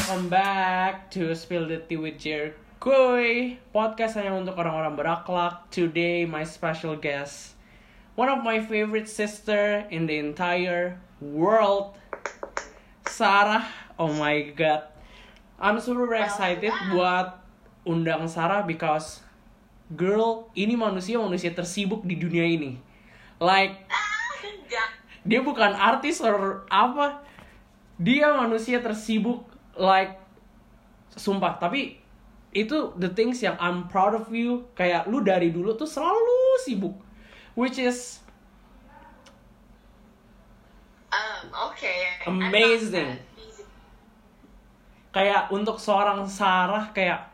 welcome back to Spill the Tea with Jer Kuy Podcast hanya untuk orang-orang berakhlak Today my special guest. One of my favorite sister in the entire world. Sarah, oh my god. I'm super excited buat undang Sarah because Girl, ini manusia-manusia tersibuk di dunia ini. Like, Enggak. dia bukan artis or apa. Dia manusia tersibuk like sumpah tapi itu the things yang I'm proud of you kayak lu dari dulu tuh selalu sibuk which is Um, okay. Amazing. kayak untuk seorang Sarah kayak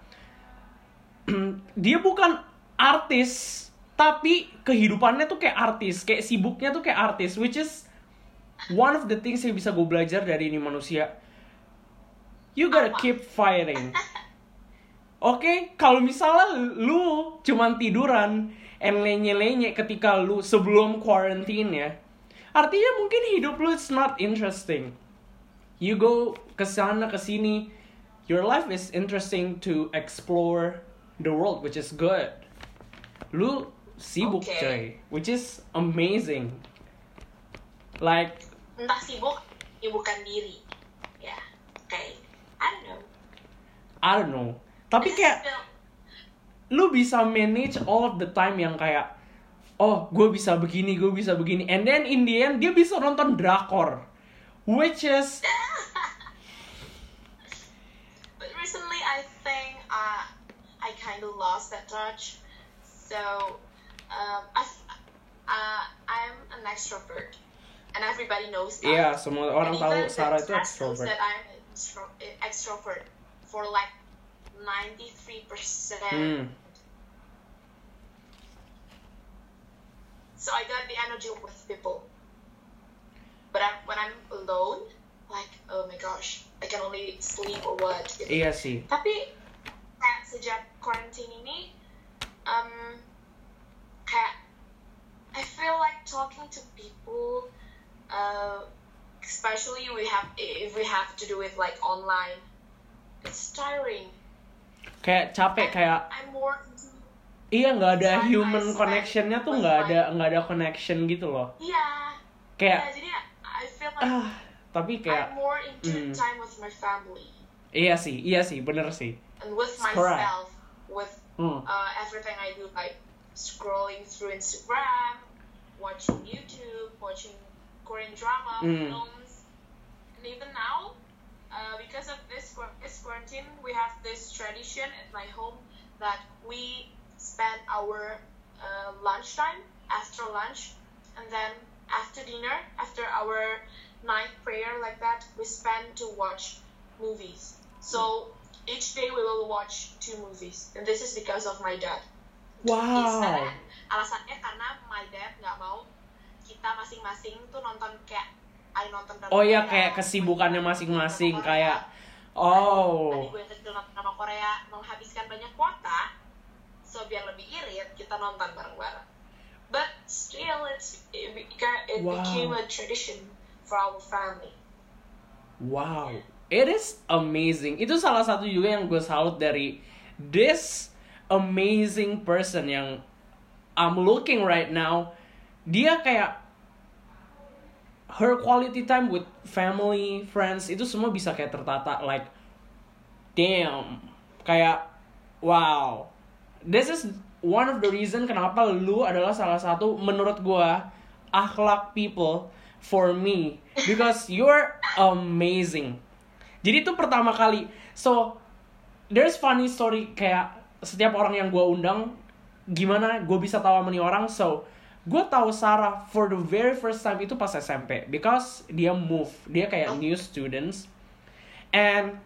dia bukan artis tapi kehidupannya tuh kayak artis kayak sibuknya tuh kayak artis which is one of the things yang bisa gue belajar dari ini manusia you gotta Apa? keep fighting Oke, kalau misalnya lu cuman tiduran and lenye-lenye ketika lu sebelum quarantine ya, artinya mungkin hidup lu it's not interesting. You go ke sana ke sini, your life is interesting to explore the world, which is good. Lu sibuk Okay. coy, which is amazing. Like, Entah sibuk, sibukkan diri. Ya, kayak I don't know. I don't know. Tapi kayak lu bisa manage all of the time yang kayak oh gue bisa begini gue bisa begini and then in the end dia bisa nonton drakor which is But recently, I think uh, I kind of lost that touch. So, um, I, uh, I'm an extrovert, and everybody knows that. Iya, semua orang And tahu Sarah itu extrovert. That I'm an extro- extrovert for like 93%. Hmm. So I got the energy with people. But I, when I'm alone, like, oh my gosh, I can only sleep or what. gitu. Iya sih. Tapi kayak sejak quarantine ini, um, kayak I feel like talking to people, uh, especially we have if we have to do it like online, it's tiring. Kayak capek kayak I'm more into iya nggak ada human connectionnya tuh nggak ada nggak ada connection gitu loh. yeah. Kayak yeah, jadi I feel like ah tapi kayak I'm more into mm. time with my family iya sih iya sih bener sih. and with It's correct. myself, with Hmm. uh, everything I do, like scrolling through Instagram, watching YouTube, watching Korean drama, Mm. films, and even now, uh, because of this, this quarantine, we have this tradition at my home that we spend our uh, lunchtime after lunch, and then after dinner, after our night prayer like that, we spend to watch movies. So each day we will watch two movies, and this is because of my dad. Wow. Alasannya karena my dad nggak mau kita masing-masing tuh nonton kayak I nonton drama Oh iya kayak kesibukannya masing-masing kayak oh Tadi gue yang kecil nonton drama Korea menghabiskan banyak kuota, so biar lebih irit kita nonton bareng-bareng. But still, it's it, it Wow. became a tradition for our family. Wow, it is amazing. Itu salah satu juga yang gue salut dari this amazing person yang I'm looking right now. Dia kayak her quality time with family, friends itu semua bisa kayak tertata like damn. Kayak wow. This is one of the reason kenapa lu adalah salah satu menurut gua akhlak people for me because you're amazing. Jadi itu pertama kali. So there's funny story kayak setiap orang yang gua undang gimana gue bisa tahu sama nih orang so gue tahu Sarah for the very first time itu pas SMP because dia move dia kayak new students. And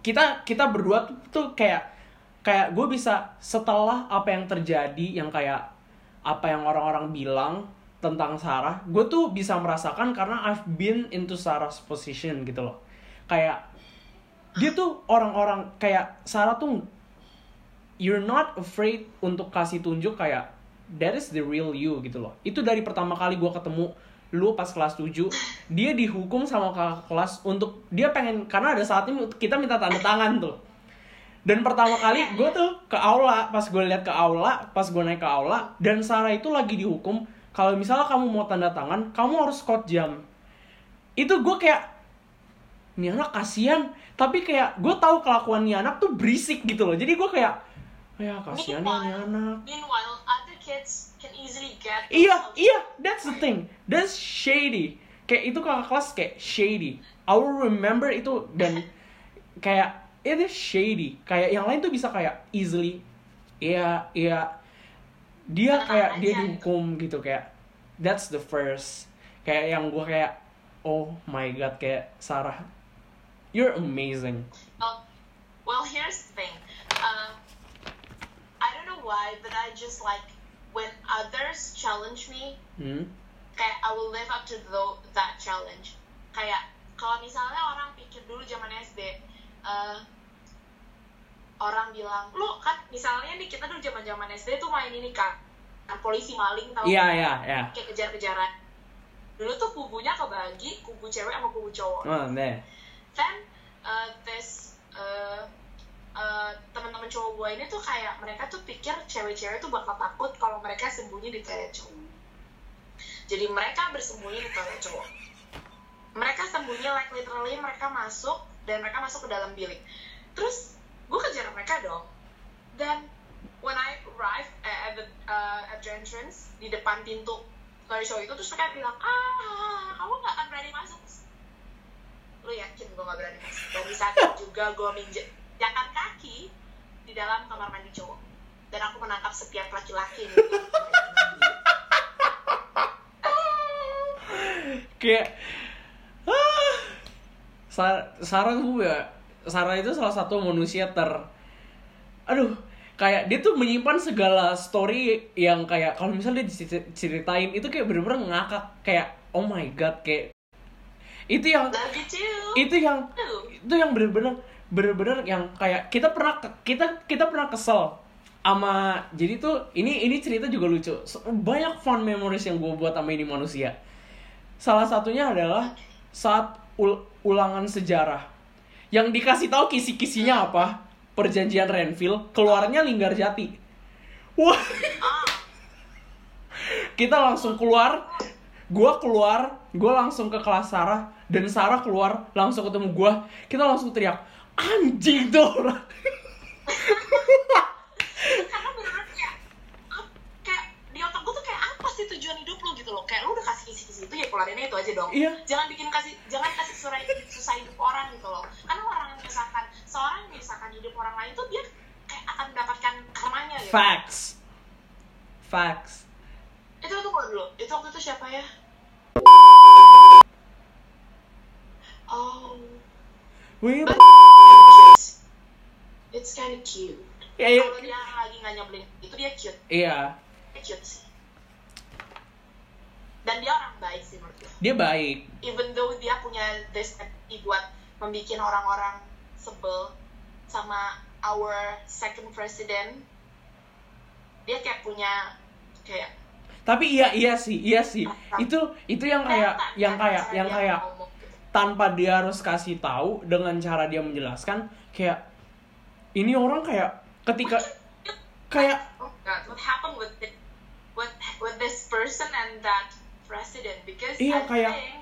kita kita berdua tuh, tuh kayak kayak gue bisa setelah apa yang terjadi yang kayak apa yang orang-orang bilang tentang Sarah gue tuh bisa merasakan karena I've been into Sarah's position gitu loh. Kayak dia tuh orang-orang kayak Sarah tuh you're not afraid untuk kasih tunjuk kayak that is the real you gitu loh. Itu dari pertama kali gue ketemu lu pas kelas 7 dia dihukum sama kakak kelas untuk dia pengen karena ada saatnya kita minta tanda tangan tuh. Dan pertama kali gue tuh ke aula pas gue lihat ke aula pas gue naik ke aula dan Sarah itu lagi dihukum kalau misalnya kamu mau tanda tangan kamu harus skot jam. Itu gue kayak ini anak kasihan. Tapi kayak gue tahu kelakuan nih anak tuh berisik gitu loh. Jadi gue kayak ya kasihan ya nih anak. Meanwhile, kids can easily get. iya iya that's the thing. That's shady. Kayak itu kakak kelas kayak shady. I will remember itu dan kayak it is shady. Kayak yang lain tuh bisa kayak easily iya iya. Dia Tenang kayak dia dihukum gitu kayak that's the first. Kayak yang gue kayak oh my god kayak Sarah you're amazing. Well, well, here's the thing. Um, I don't know why, but I just like when others challenge me, hmm? kayak I will live up to tho- that challenge. Kayak kalau misalnya orang pikir dulu zaman SD, eh, orang bilang, lu kan misalnya nih kita dulu zaman zaman SD tuh main ini kan, kan polisi maling tau iya iya iya kayak kejar-kejaran. Dulu tuh kubunya kebagi, kubu cewek sama kubu cowok. oh deh then uh, this uh, uh, teman-teman cowok gue ini tuh kayak mereka tuh pikir cewek-cewek tuh bakal takut kalau mereka sembunyi di toilet cowok. Jadi mereka bersembunyi di toilet cowok. Mereka sembunyi like literally mereka masuk dan mereka masuk ke dalam bilik. Terus gue kejar mereka dong. Dan when I arrive at the uh, at the entrance di depan pintu toilet cowok itu terus mereka bilang ah kamu nggak akan berani masuk. Lu yakin gue gak berani masuk? Dan di saat juga gue menjakan kaki di dalam kamar mandi cowok. Dan aku menangkap setiap laki-laki kayak ah, Sa- Sarah tuh ya Sarah itu salah satu manusia ter aduh kayak dia tuh menyimpan segala story yang kayak kalau misalnya dia diceritain itu kayak bener-bener ngakak kayak oh my god kayak itu yang itu yang itu yang bener-bener bener-bener yang kayak kita pernah kita kita pernah kesel sama jadi tuh ini ini cerita juga lucu. Banyak fun memories yang gue buat sama ini manusia. Salah satunya adalah saat ul- ulangan sejarah. Yang dikasih tahu kisi-kisinya apa? Perjanjian Renville keluarnya Linggarjati wah. Ah kita langsung keluar gua keluar gua langsung ke kelas Sarah dan Sarah keluar langsung ketemu gua. Kita langsung teriak anjing tuh orang." karena bener-bener kayak kayak di otak gue tuh kayak apa sih tujuan hidup lu gitu loh? Kayak lu udah kasih kisi-kisi itu ya keluarinnya itu aja dong. Iya. jangan bikin kasih jangan kasih susah susah hidup orang gitu loh. Karena orang yang misalkan seorang yang misalkan hidup orang lain tuh dia kayak akan mendapatkan karmanya gitu. Facts. Facts. Itu tunggu dulu itu waktu itu siapa ya? Oh Wih, but it's kind of cute. Ya, ya, kalau dia lagi nggak nyebelin itu dia cute. Iya. Dia cute sih. Dan dia orang baik sih menurut gue dia baik. Even though dia punya this buat membuat orang-orang sebel sama our second president dia kayak punya kayak tapi iya iya sih iya sih. Itu itu yang kayak kelihatan yang kan kayak yang kayak gitu. tanpa dia harus kasih tahu dengan cara dia menjelaskan kayak ini orang kayak ketika kayak oh god what happened with it, with with this person and that president? Because Iya, I kayak- think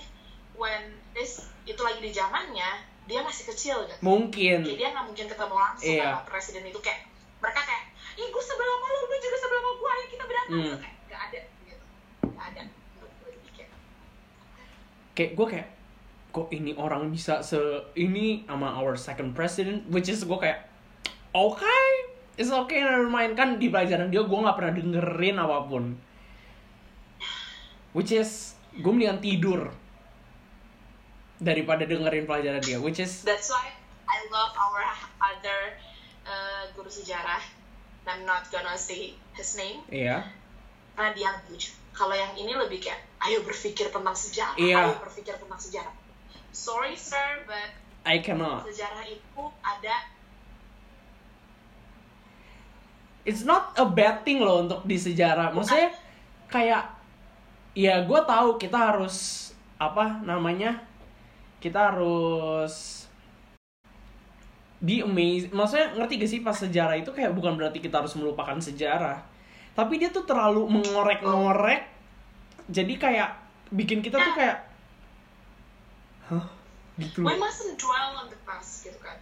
when this itu lagi di zamannya dia masih kecil kan mungkin. Kayak dia nggak mungkin ketemu langsung Iya. sama presiden itu. Kayak mereka kayak ih gue sebelah sama lu lu juga sebelah sama gue ayo kita berantem. Hmm. Kayak gak ada gitu. Gak ada. Gue jadi kayak kayak gue kayak kok ini orang bisa se ini sama our second president? Which is gue kayak oke it's okay never mind. Kan di pelajaran dia gue nggak pernah dengerin apa pun. Which is gue mendingan tidur daripada dengerin pelajaran dia which is that's why I love our other uh, guru sejarah. I'm not gonna say his name. Iya. Karena dia lucu kalau yang ini lebih kayak ayo berpikir tentang sejarah Iya. ayo berpikir tentang sejarah. Sorry sir but I cannot. sejarah itu ada it's not a bad thing loh untuk di sejarah. Maksudnya kayak ya gue tahu kita harus apa namanya kita harus be amazed. Maksudnya ngerti gak sih pas sejarah itu kayak bukan berarti kita harus melupakan sejarah. Tapi dia tuh terlalu mengorek-ngorek. Jadi kayak bikin kita tuh kayak hah? Gitu we mustn't dwell on the past gitu kan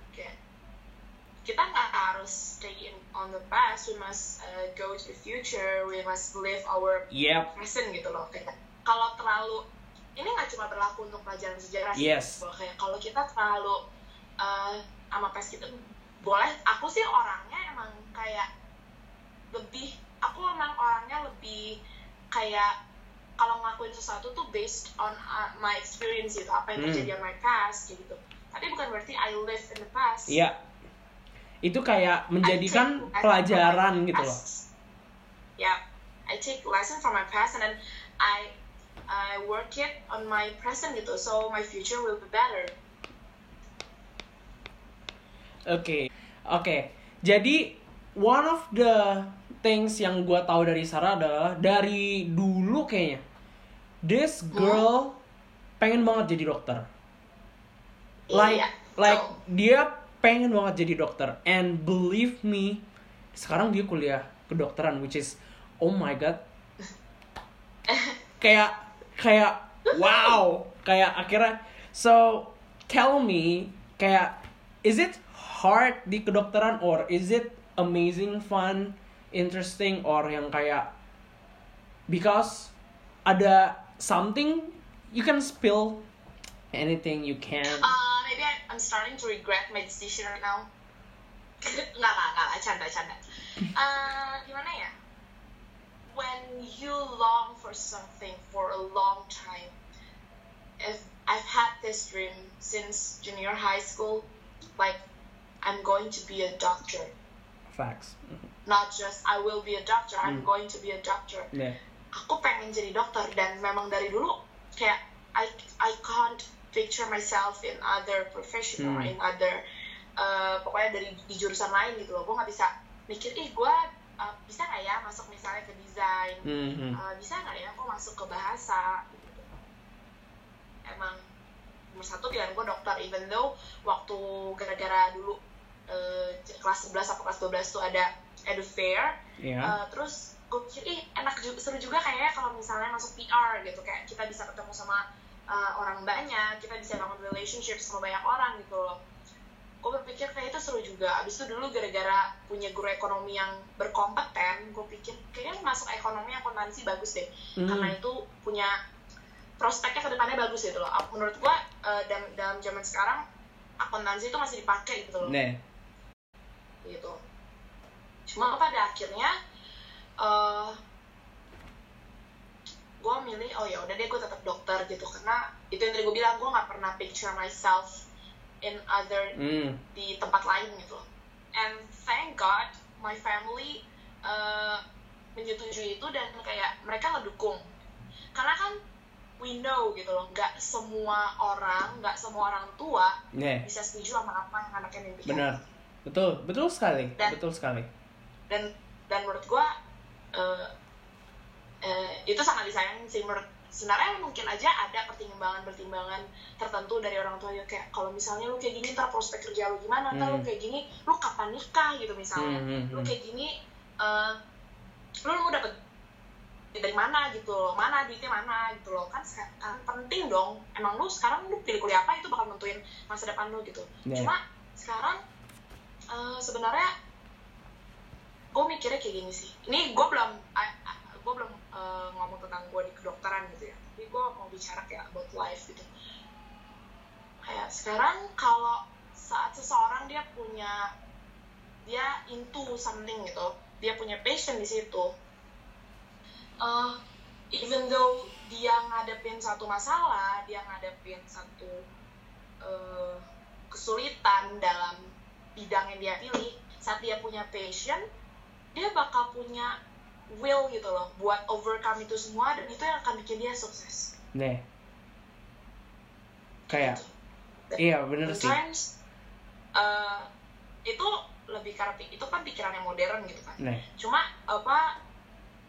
kita nggak harus stay in on the past we must uh, go to the future we must live our yep. present gitu loh. Kayak kalau terlalu ini nggak cuma berlaku untuk pelajaran sejarah sih Yes. Kayak kalau kita terlalu uh, sama past kita boleh. Aku sih orangnya emang kayak lebih aku emang orangnya lebih kayak kalau ngelakuin sesuatu tuh based on uh, my experience gitu apa yang Hmm. terjadi on my past gitu. Tapi bukan berarti I live in the past. Iya itu kayak menjadikan pelajaran gitu loh. Yeah, I take lesson from my past and then I I work it on my present gitu, so my future will be better. Oke, oke. Jadi one of the things yang gue tahu dari Sarah adalah dari dulu kayaknya this girl pengen banget jadi dokter. Like, Iya, like so, dia pengen banget jadi dokter. And believe me, sekarang dia kuliah kedokteran, which is oh my god, kayak kayak wow, kayak akhirnya. So tell me, kayak is it hard di kedokteran or is it amazing, fun, interesting or yang kayak because ada something you can spill anything you can. uh, maybe I, I'm starting to regret my decision right now. nggak nggak nggak, canda canda. Uh, gimana ya? When you long for something for a long time, if I've had this dream since junior high school, like I'm going to be a doctor. Facts. Not just I will be a doctor, I'm Hmm. going to be a doctor. Yeah. Aku pengen jadi dokter dan memang dari dulu kayak I I can't picture myself in other profession or Hmm. in other uh, pokoknya dari di jurusan lain gitu loh. Gue nggak bisa mikir ih gue uh, bisa nggak ya masuk misalnya ke desain, Mhm. Uh, bisa nggak ya aku masuk ke bahasa gitu. Emang nomor satu pilihan gue dokter even though waktu gara-gara dulu uh, kelas 11 atau kelas 12 tuh ada edu fair Iya. Uh, terus gue pikir ih enak juga seru juga kayaknya kalau misalnya masuk PR gitu kayak kita bisa ketemu sama uh, orang banyak kita bisa bangun relationship sama banyak orang gitu loh. Gue berpikir kayak itu seru juga. Abis itu dulu gara-gara punya guru ekonomi yang berkompeten gue pikir kayaknya masuk ekonomi akuntansi bagus deh. Hmm. karena itu punya prospeknya ke depannya bagus gitu loh. Menurut gue uh, dan dalam zaman sekarang akuntansi itu masih dipakai gitu loh. Nah. gitu. Cuma pada akhirnya eh gue milih oh ya udah deh gue tetap dokter gitu karena itu yang tadi gue bilang gue nggak pernah picture myself in other Hmm. di tempat lain gitu loh. and thank God my family eh, menyetujui itu dan kayak mereka ngedukung karena kan we know gitu loh nggak semua orang nggak semua orang tua Nah. bisa setuju sama apa yang anaknya mimpikan Benar. Betul, betul sekali. Dan- Betul sekali. dan dan menurut gua eh, eh, itu sangat disayangin sih menurut sebenarnya mungkin aja ada pertimbangan-pertimbangan tertentu dari orang tua ya kayak kalau misalnya lu kayak gini ntar prospek kerja lu gimana ntar lu Hmm. kayak gini lu kapan nikah gitu misalnya Hmm, hmm, lu hmm. kayak gini eh, lu mau dapet dari mana gitu loh mana duitnya mana gitu loh kan sekarang penting dong emang lu sekarang lu pilih kuliah apa itu bakal nentuin masa depan lu gitu Yeah. cuma sekarang eh, sebenarnya gue mikirnya kayak gini sih ini gue belum gue belum eh, ngomong tentang gue di kedokteran gitu ya. Tapi gue mau bicara kayak about life gitu. Kayak sekarang kalau saat seseorang dia punya dia into something gitu dia punya passion di situ eh, even though dia ngadepin satu masalah dia ngadepin satu eh, kesulitan dalam bidang yang dia pilih saat dia punya passion dia bakal punya will gitu loh buat overcome itu semua dan itu yang akan bikin dia sukses. Nah. Kayak Dan iya bener sih. sometimes eh, itu lebih karena itu kan pikiran yang modern gitu kan. Nah. cuma apa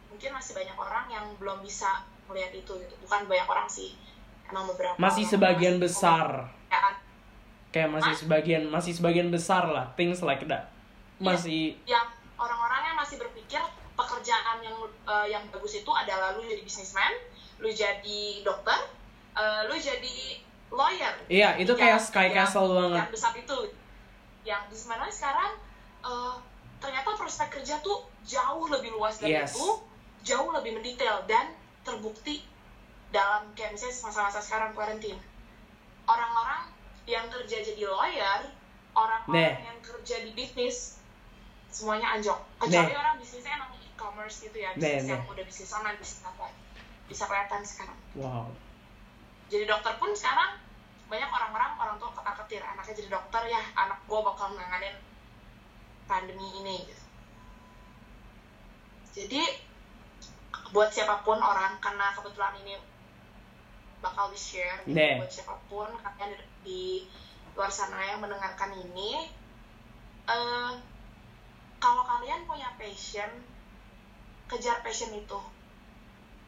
mungkin masih banyak orang yang belum bisa melihat itu gitu. Bukan banyak orang sih emang beberapa masih sebagian masih besar. Ya kan? kayak masih sebagian masih sebagian besar lah things like that. Masih yang orang-orang yang masih berpikir pekerjaan yang eh, yang bagus itu adalah lu jadi businessman, lu jadi dokter, eh, lu jadi lawyer. iya itu kayak sky yang- castle banget Yang besar itu. Yang di mana sekarang eh, ternyata prospek kerja tuh jauh lebih luas dari Yes. itu, jauh lebih mendetail dan terbukti dalam kayak misalnya masa-masa sekarang quarantine. Orang-orang yang kerja jadi lawyer, orang-orang yang kerja di bisnis semuanya anjok. Kecuali orang bisnisnya emang e-commerce gitu ya, bisnis yang udah bisnis online, bisnis apa. Bisa kelihatan sekarang. wow Jadi dokter pun sekarang banyak orang-orang orang tua ketar ketir anaknya jadi dokter ya anak gue bakal nanganin pandemi ini gitu. Jadi buat siapa pun orang karena kebetulan ini bakal di share gitu, buat siapa pun kalian di, di luar sana yang mendengarkan ini eh kalau kalian punya passion kejar passion itu.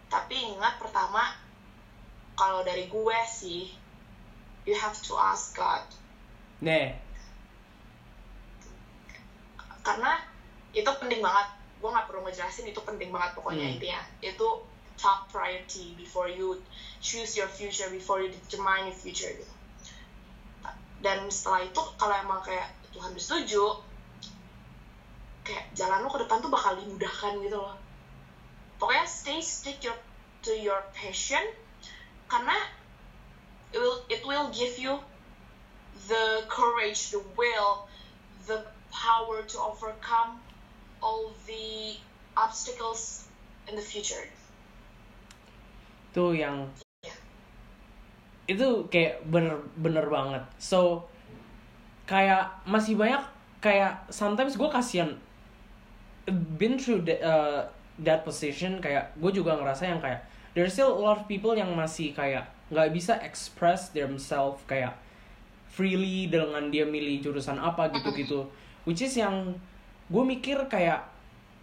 Tapi ingat pertama kalau dari gue sih you have to ask God. Nah, karena itu penting banget. Gue nggak perlu ngejelasin itu penting banget pokoknya Hmm. intinya. Itu top priority before you choose your future before you determine your future gitu. Dan setelah itu kalau emang kayak Tuhan setuju kayak jalan lo ke depan tuh bakal dimudahkan gitu loh pokoknya stay stick your to your passion. Karena it will it will give you the courage the will the power to overcome all the obstacles in the future. Itu yang itu kayak bener-bener banget. So kayak masih banyak kayak sometimes gue kasihan. Been through that, uh, that position kayak gue juga ngerasa yang kayak there's still a lot of people yang masih kayak nggak bisa express themselves kayak freely dengan dia milih jurusan apa gitu-gitu. Which is yang gue mikir kayak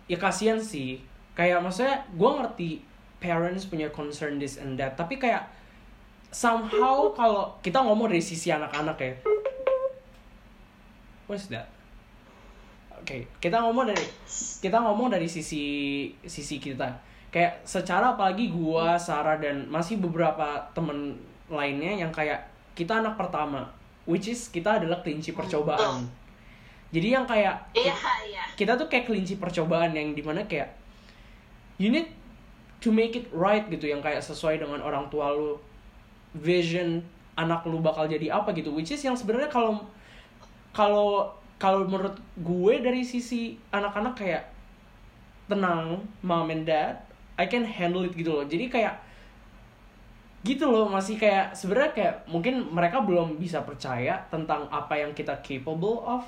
ya kasihan sih. Kayak maksudnya gue ngerti parents punya concern this and that tapi kayak somehow kalau kita ngomong dari sisi anak-anak ya. What's that oke kita ngomong dari kita ngomong dari sisi sisi kita. Kayak secara apalagi gua Sarah dan masih beberapa temen lainnya yang kayak kita anak pertama which is kita adalah kelinci percobaan. Jadi yang kayak iya iya. kita tuh kayak kelinci percobaan yang di mana kayak you need to make it right gitu yang kayak sesuai dengan orang tua lu vision anak lu bakal jadi apa gitu which is yang sebenarnya kalau kalau kalau menurut gue dari sisi anak-anak kayak tenang mom and dad I can handle it gitu loh. Jadi kayak gitu loh masih kayak sebenarnya kayak mungkin mereka belum bisa percaya tentang apa yang kita capable of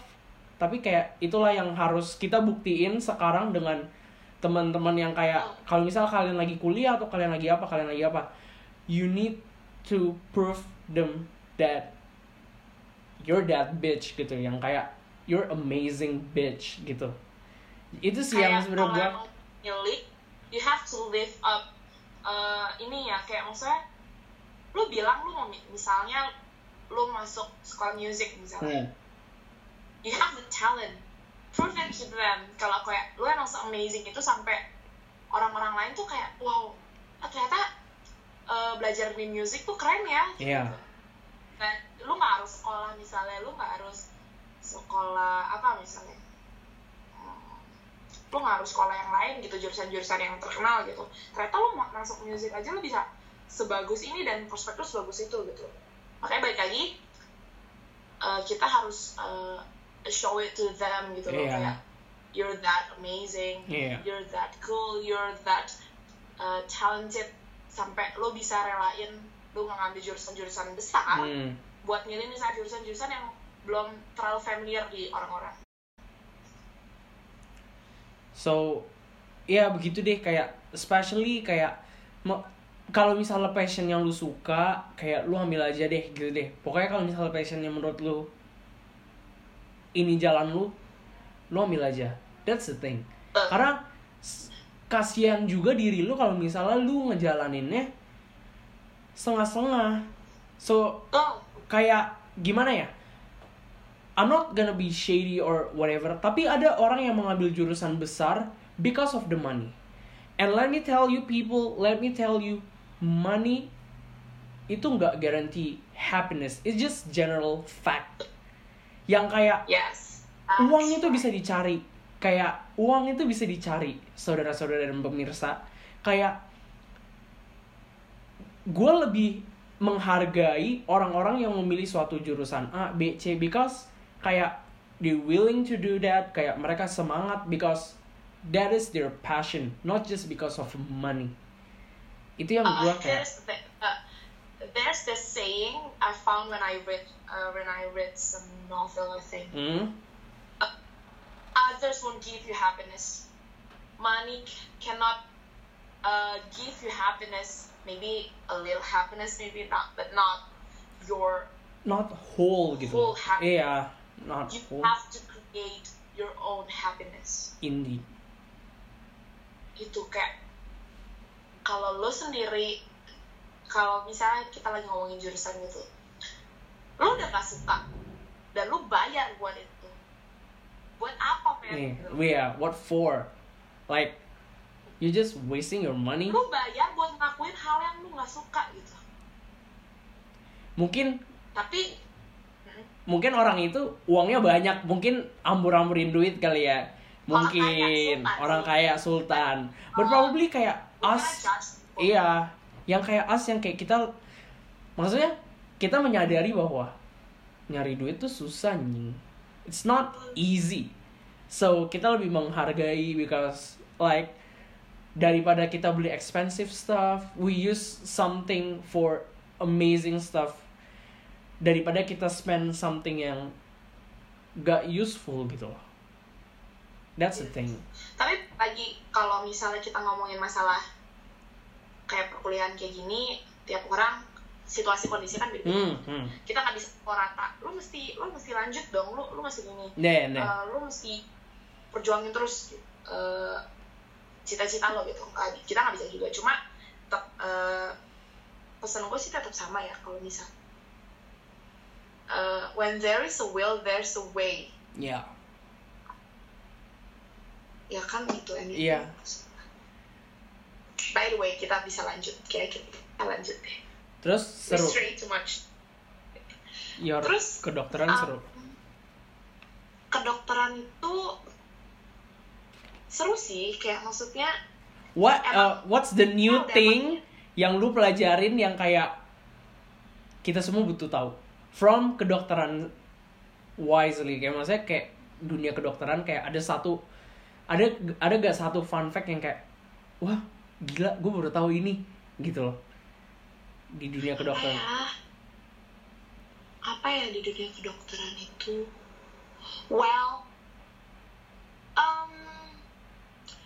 tapi kayak itulah yang harus kita buktiin sekarang dengan teman-teman yang kayak kalau misal kalian lagi kuliah atau kalian lagi apa kalian lagi apa you need to prove them that you're that bitch gitu yang kayak you're amazing bitch gitu itu sih yang kayak sebenarnya kalau gue milik you have to live up uh, ini ya kayak maksudnya lu bilang lu mau mi- misalnya lu masuk sekolah musik misalnya hmm, you have the talent prove it to them kalau kayak lu emang se amazing itu sampai orang-orang lain tuh kayak wow ah, ternyata uh, belajar di musik tuh keren ya Iya. gitu. dan lu nggak harus sekolah misalnya lu nggak harus sekolah apa misalnya Hmm, lu nggak harus sekolah yang lain gitu jurusan-jurusan yang terkenal gitu ternyata ma- masuk musik aja lu bisa sebagus ini dan prospek lu sebagus itu gitu makanya balik lagi uh, kita harus uh, show it to them gitu loh Iya. kayak you're that amazing Iya. you're that cool you're that uh, talented sampai lo bisa relain lo nggak ngambil jurusan-jurusan besar hmm. buat milih misalnya jurusan-jurusan yang belum terlalu familiar di orang-orang So, ya begitu deh kayak especially kayak kalau misalnya passion yang lu suka, kayak lu ambil aja deh gitu deh. Pokoknya kalau misalnya passion yang menurut lu ini jalan lu, lu ambil aja. That's the thing. Karena kasihan juga diri lu kalau misalnya lu ngejalaninnya setengah-setengah so kayak gimana ya I'm not gonna be shady or whatever tapi ada orang yang mengambil jurusan besar because of the money. And let me tell you people let me tell you money itu nggak guarantee happiness. It's just general fact. Yang kayak Yes. uang itu bisa dicari. Kayak uang itu bisa dicari saudara-saudara dan pemirsa. Kayak gue lebih menghargai orang-orang yang memilih suatu jurusan A B C because kayak they willing to do that kayak mereka semangat because that is their passion not just because of money. Itu yang gue Uh, kayak there's the, uh, there's this saying I found when I read uh, when I read some novel I think. Hmm? Others won't give you happiness. Money cannot uh, give you happiness. Maybe a little happiness maybe not but not your not whole gitu. Whole happiness. iya not you whole have to create your own happiness. Indie. Itu kayak kalau lo sendiri kalau misalnya kita lagi ngomongin jurusan gitu lo udah gak suka dan lo bayar buat itu. Buat apa men yeah, what for? Like, you just wasting your money? lo bayar buat ngelakuin hal yang lo gak suka gitu. Mungkin, tapi mungkin orang itu uangnya banyak, mungkin ambur-amburin duit kali ya. Orang Mungkin kaya sultan orang kaya sultan. But Oh. probably kayak us, iya, yang kayak us yang kayak kita, maksudnya kita menyadari bahwa nyari duit tuh susah nih. It's not easy. So kita lebih menghargai because like daripada kita beli expensive stuff, we use something for amazing stuff daripada kita spend something yang gak useful gitu loh. That's the thing. tapi lagi kalau misalnya kita ngomongin masalah kayak perkuliahan kayak gini tiap orang situasi kondisi kan beda Hmm, hmm. kita nggak bisa rata lu mesti lu mesti lanjut dong lu lu mesti gini Nah, nah. Eh, lu mesti perjuangin terus eh, cita-cita lo gitu kita nggak bisa juga cuma tetap eh, pesan gue sih tetap sama ya kalau misal Eh, when there is a will there's a way Ya. ya kan gitu anything. Iya. by the way kita bisa lanjut kira-kira kita lanjut deh Terus seru. Mystery too much Your Terus, kedokteran um, seru. kedokteran itu seru sih kayak maksudnya What uh, what's the new thing yang lu pelajarin yang kayak kita semua butuh tahu from kedokteran wisely. Kayak maksudnya kayak dunia kedokteran kayak ada satu ada ada gak satu fun fact yang kayak wah gila gue baru tahu ini gitu loh. Di dunia apa kedokteran. Ya apa ya di dunia kedokteran itu? Well um,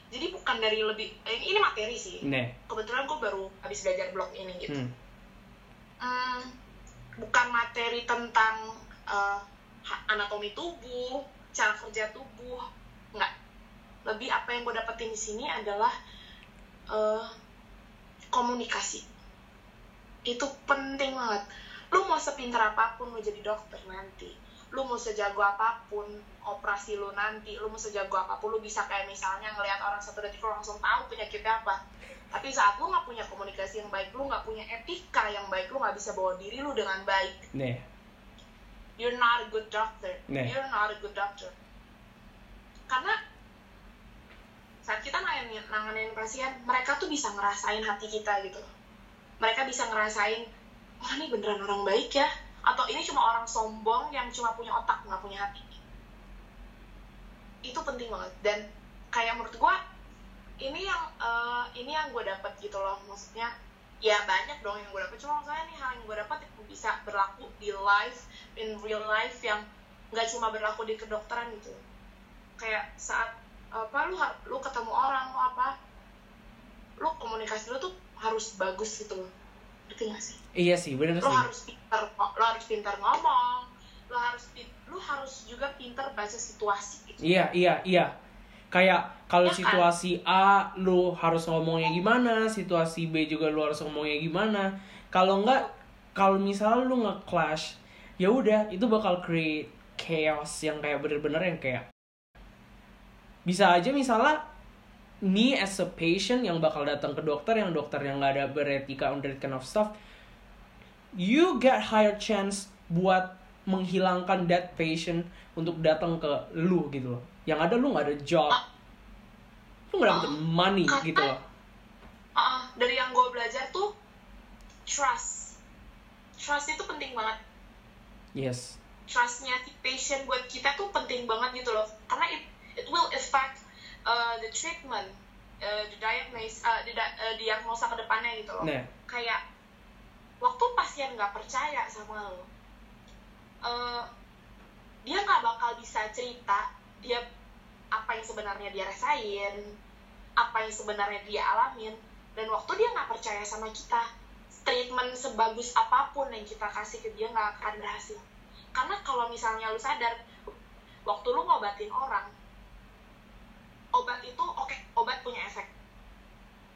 jadi bukan dari lebih eh, ini materi sih. Nih. Kebetulan gue baru habis belajar blog ini gitu. Hmm. Hmm, bukan materi tentang ha- anatomi tubuh, cara kerja tubuh, nggak. Lebih apa yang gue dapetin di sini adalah eh, komunikasi. Itu penting banget. Lu mau sepintar apa pun lu jadi dokter nanti, lu mau sejago apa pun operasi lu nanti, lu mau sejago apa pun lu bisa kayak misalnya ngelihat orang satu detik lu langsung tahu penyakitnya apa. Tapi saat lu nggak punya komunikasi yang baik, lu nggak punya etika yang baik, lu nggak bisa bawa diri lu dengan baik, nih you're not a good doctor. Nah. You're not a good doctor. Karena saat kita nanganin, nanganin pasien, mereka tuh bisa ngerasain hati kita gitu. Mereka bisa ngerasain, wah ini beneran orang baik ya. Atau ini cuma orang sombong yang cuma punya otak, nggak punya hati. Itu penting banget. Dan kayak menurut gua, ini yang eh, ini yang gue dapat gitu loh. Maksudnya, ya banyak dong yang gue dapat. Cuma maksudnya nih hal yang gue dapat bisa berlaku di life, in real life yang nggak cuma berlaku di kedokteran gitu. Kayak saat apa lu lu ketemu orang lu apa lu komunikasi lu tuh harus bagus gitu loh ngerti gak sih iya sih bener lu sih harus pintar lu harus pintar ngomong lu harus lu harus juga pintar baca situasi gitu Iya, iya, iya. Kayak kalau Ya kan? situasi A lu harus ngomongnya gimana? Situasi B juga lu harus ngomongnya gimana? Kalau enggak kalau misalnya lu nge-clash ya udah itu bakal create chaos yang kayak bener-bener yang kayak bisa aja misalnya me as a patient yang bakal datang ke dokter yang dokter yang nggak ada beretika on that kind of stuff you get higher chance buat menghilangkan that patient untuk datang ke lu gitu loh. Yang ada lu nggak ada job lu nggak dapet money Karena- gitu loh. Uh, dari yang gue belajar tuh trust. Trust itu penting banget. Yes. Trustnya si patient buat kita tuh penting banget gitu loh. Karena it it will affect uh, the treatment uh, the diagnosis uh, the, di- uh, diagnosa ke depannya gitu loh. Nah. Kayak waktu pasien nggak percaya sama lo uh, dia nggak bakal bisa cerita dia apa yang sebenarnya dia rasain apa yang sebenarnya dia alamin dan waktu dia nggak percaya sama kita treatment sebagus apa pun yang kita kasih ke dia nggak akan berhasil karena kalau misalnya lu sadar waktu lu ngobatin orang obat itu oke obat punya efek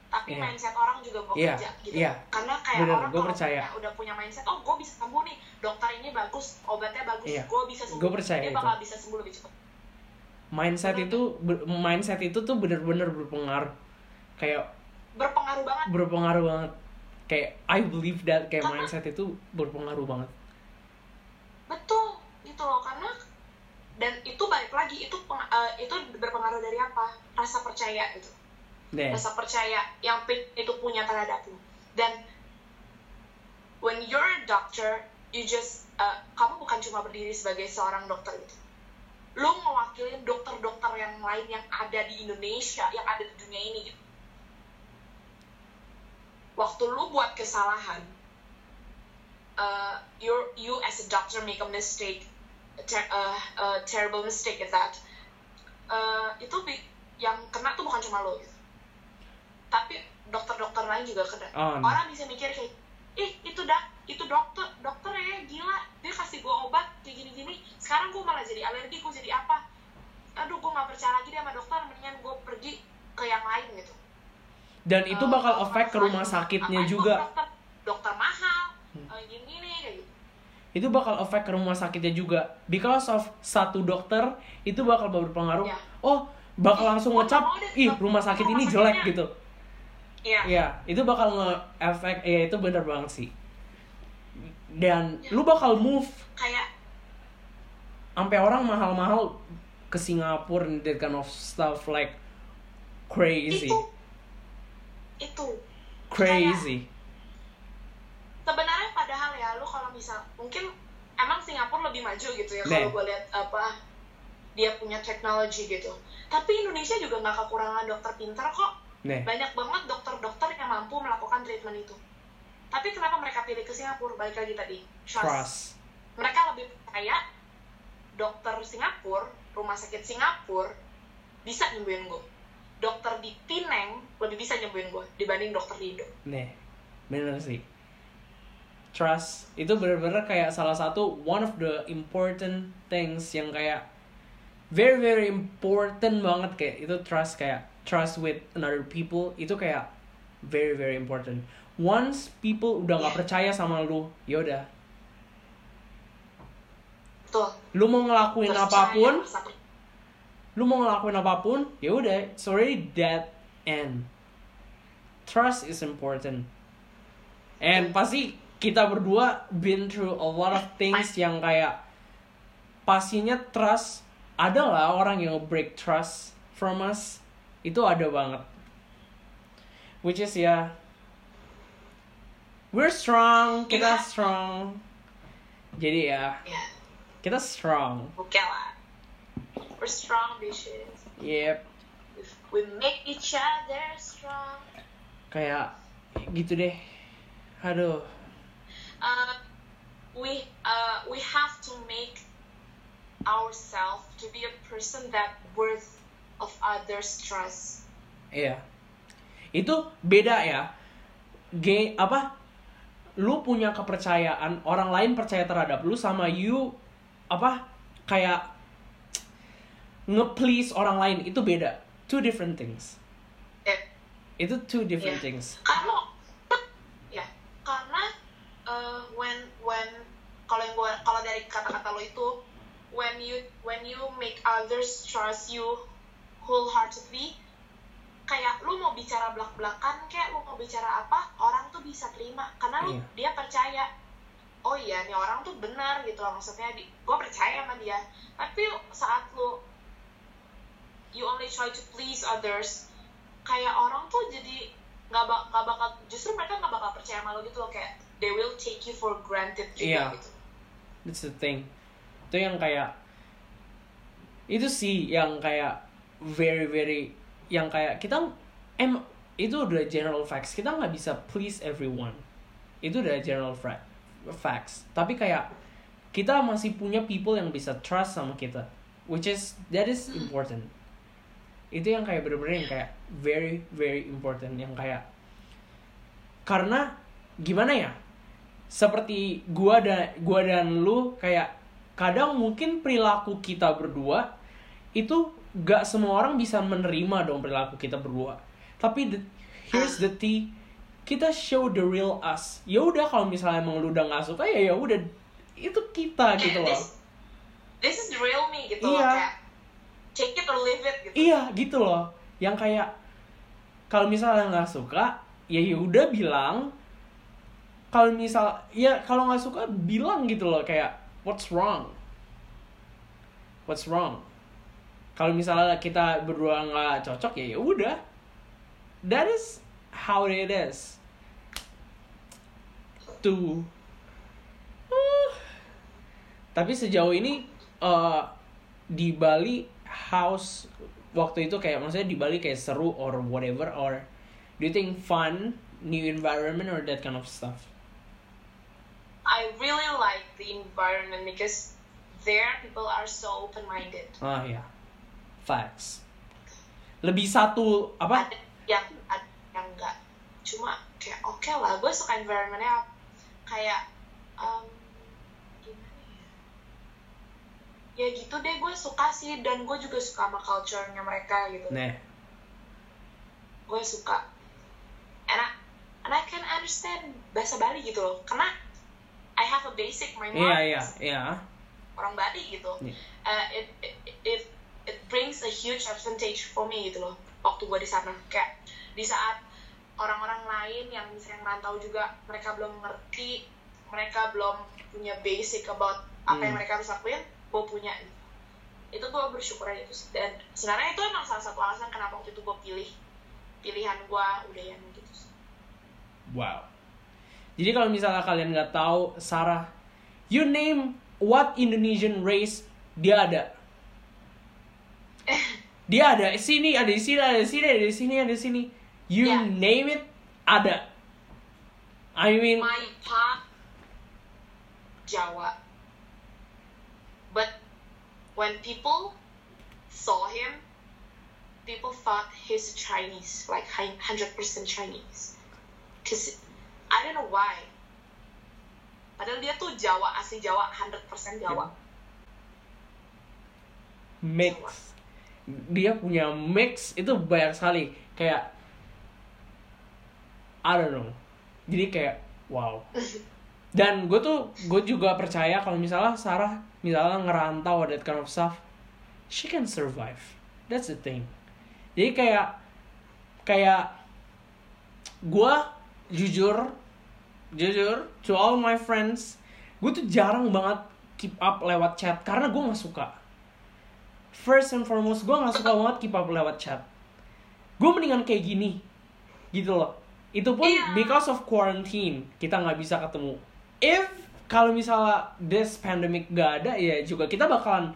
tapi Iya. mindset orang juga Iya, bekerja gitu iya. karena kayak Bener, orang gua percaya. punya- udah punya mindset oh gue bisa sembuh nih dokter ini bagus obatnya bagus Iya. gue bisa sembuh Gua percaya dia itu. bakal bisa sembuh lebih cepat mindset Bener. itu mindset itu tuh bener-bener berpengaruh. Kayak berpengaruh banget. Berpengaruh banget. Kayak I believe that kayak Karena- mindset itu berpengaruh banget. Betul gitu loh. Karena dan itu balik lagi itu peng- eh, itu berpengaruh dari apa? Rasa percaya gitu. Deh. Rasa percaya yang itu punya terhadap lu dan when you're a doctor you just uh, kamu bukan cuma berdiri sebagai seorang dokter gitu lu mewakili dokter-dokter yang lain yang ada di Indonesia yang ada di dunia ini gitu. Waktu lu buat kesalahan uh, you you as a doctor make a mistake a, ter- uh, a terrible mistake at that. Uh, itu yang kena tuh bukan cuma lo gitu. Tapi dokter-dokter lain juga kena. Oh, no. orang bisa mikir kayak ih itu dak itu dokter jadi alergi gue jadi apa? Aduh gue nggak percaya lagi deh sama dokter mendingan gue pergi ke yang lain gitu. Dan itu Eh, bakal kalau efek ke rumah sakitnya juga. dokter? Dokter mahal. Hmm. eh, gini-gini kayak gitu. Itu bakal efek ke rumah sakitnya juga. Because of satu dokter itu bakal berpengaruh. Iya. oh bakal langsung ngecap ih rumah sakit rumah ini sakitnya." jelek gitu. Iya. Iya, itu bakal nge-efek, ya itu bener banget sih. Dan Ya. lu bakal move kayak sampai orang mahal-mahal ke Singapura and that kind of stuff like crazy, itu itu. Crazy. sebenarnya padahal ya lu kalau misal mungkin emang Singapura lebih maju gitu ya kalau gue lihat apa dia punya teknologi gitu. Tapi Indonesia juga nggak kekurangan dokter pintar kok. Nih, banyak banget dokter-dokter yang mampu melakukan treatment itu. Tapi kenapa mereka pilih ke Singapura? Balik lagi tadi trust, trust. mereka lebih percaya dokter Singapura rumah sakit Singapura bisa nyembuhin gue dokter di Pineng lebih bisa nyembuhin gue dibanding dokter di Indo Nih, bener sih. Trust itu bener-bener kayak salah satu one of the important things yang kayak very very important banget kayak itu trust kayak trust with another people itu kayak very very important. Once people udah nggak Yeah. percaya sama lu, yaudah, tuh lu mau ngelakuin percaya apa pun, lu mau ngelakuin apa pun, ya udah, it's already dead end. Trust is important. And pasti kita berdua been through a lot of things yang kayak pastinya trust ada lah orang yang break trust from us itu ada banget. Which is ya we're strong kita Gimana? strong. Jadi ya ya kita strong. Oke lah. We're strong bitches. Yep. We make each other strong. Kayak gitu deh. Aduh. Uh, we uh, we have to make ourselves to be a person that worth of others trust. Iya. Itu beda ya. G apa? Lu punya kepercayaan, orang lain percaya terhadap lu sama you apa? Kayak nge-please orang lain itu beda. two different things Eh, itu two different Iya. things karena ya karena uh, when when kalau yang gua kalau dari kata-kata lo itu when you when you make others trust you wholeheartedly kayak lu mau bicara belak-belakan kayak lu mau bicara apa orang tuh bisa terima karena lu Iya. dia percaya oh iya nih orang tuh benar gitu loh maksudnya di, gue percaya sama dia tapi saat lu you only try to please others kayak orang tuh jadi nggak bak nggak bakal justru mereka nggak bakal percaya sama lo gitu loh kayak they will take you for granted juga gitu That's the thing. Itu yang kayak itu sih yang kayak very very yang kayak kita em itu udah general facts. Kita nggak bisa please everyone. Itu udah general fa- facts. Tapi kayak kita masih punya people yang bisa trust sama kita, which is that is important. Itu yang kayak bener-bener yang kayak very very important yang kayak karena gimana ya? seperti gua dan gua dan lu kayak kadang mungkin perilaku kita berdua itu gak semua orang bisa menerima dong perilaku kita berdua tapi the, here's the tea kita show the real us. Ya udah kalau misalnya emang lu udah nggak suka ya ya udah. Itu kita gitu loh. this, this is the real me gitu loh Iya. kayak take it or leave it gitu. Iya gitu loh. Yang kayak kalau misalnya nggak suka ya ya udah bilang. Kalau misal ya kalau nggak suka bilang gitu loh kayak what's wrong? What's wrong? Kalau misalnya kita berdua nggak cocok ya ya udah. That is how it is. To Uh. tapi sejauh ini eh, di Bali house waktu itu kayak maksudnya di Bali kayak seru or whatever or do you think fun new environment or that kind of stuff? I really like the environment because there people are so open minded ah ya facts. Lebih satu apa? Ada yang ada cuma kayak oke lah gue suka environmentnya kayak um, gimana ya? Ya gitu deh gue suka sih dan gue juga suka sama culture-nya mereka gitu. Nah. Gue suka. And I, and I can understand bahasa Bali gitu loh karena I have a basic my mom iya is iya. orang Bali gitu. Iya. Uh, it, it it it brings a huge advantage for me gitu loh waktu gue di sana. Kayak di saat orang-orang lain yang misalnya merantau juga mereka belum ngerti mereka belum punya basic about apa yang Hmm. mereka harus lakuin gue punya. Itu gue bersyukur aja itu. Dan sebenarnya itu emang salah satu alasan kenapa waktu itu gue pilih pilihan gue udah yang gitu. Wow. Jadi kalau misalnya kalian nggak tahu Sarah you name what Indonesian race dia ada. Dia ada. Sini ada di sini ada di sini ada di sini ada di sini you Yeah. name it ada. I mean my pop Jawa. But when people saw him people thought he's Chinese like hun- 100% Chinese. Cause I don't know why. Padahal dia tuh Jawa asli Jawa 100% Jawa. Mix. Dia punya mix itu banyak sekali. Kayak I don't know. Jadi kayak wow. Dan gue tuh gue juga percaya kalau misalnya Sarah misalnya ngerantau that kind of stuff she can survive. That's the thing. Jadi kayak kayak gue jujur jujur to all my friends gue tuh jarang banget keep up lewat chat karena gue nggak suka. First and foremost gue nggak suka banget keep up lewat chat. Gue mendingan kayak gini gitu loh itu pun Iya. because of quarantine kita nggak bisa ketemu. If kalau misalnya this pandemic gak ada ya juga kita bakalan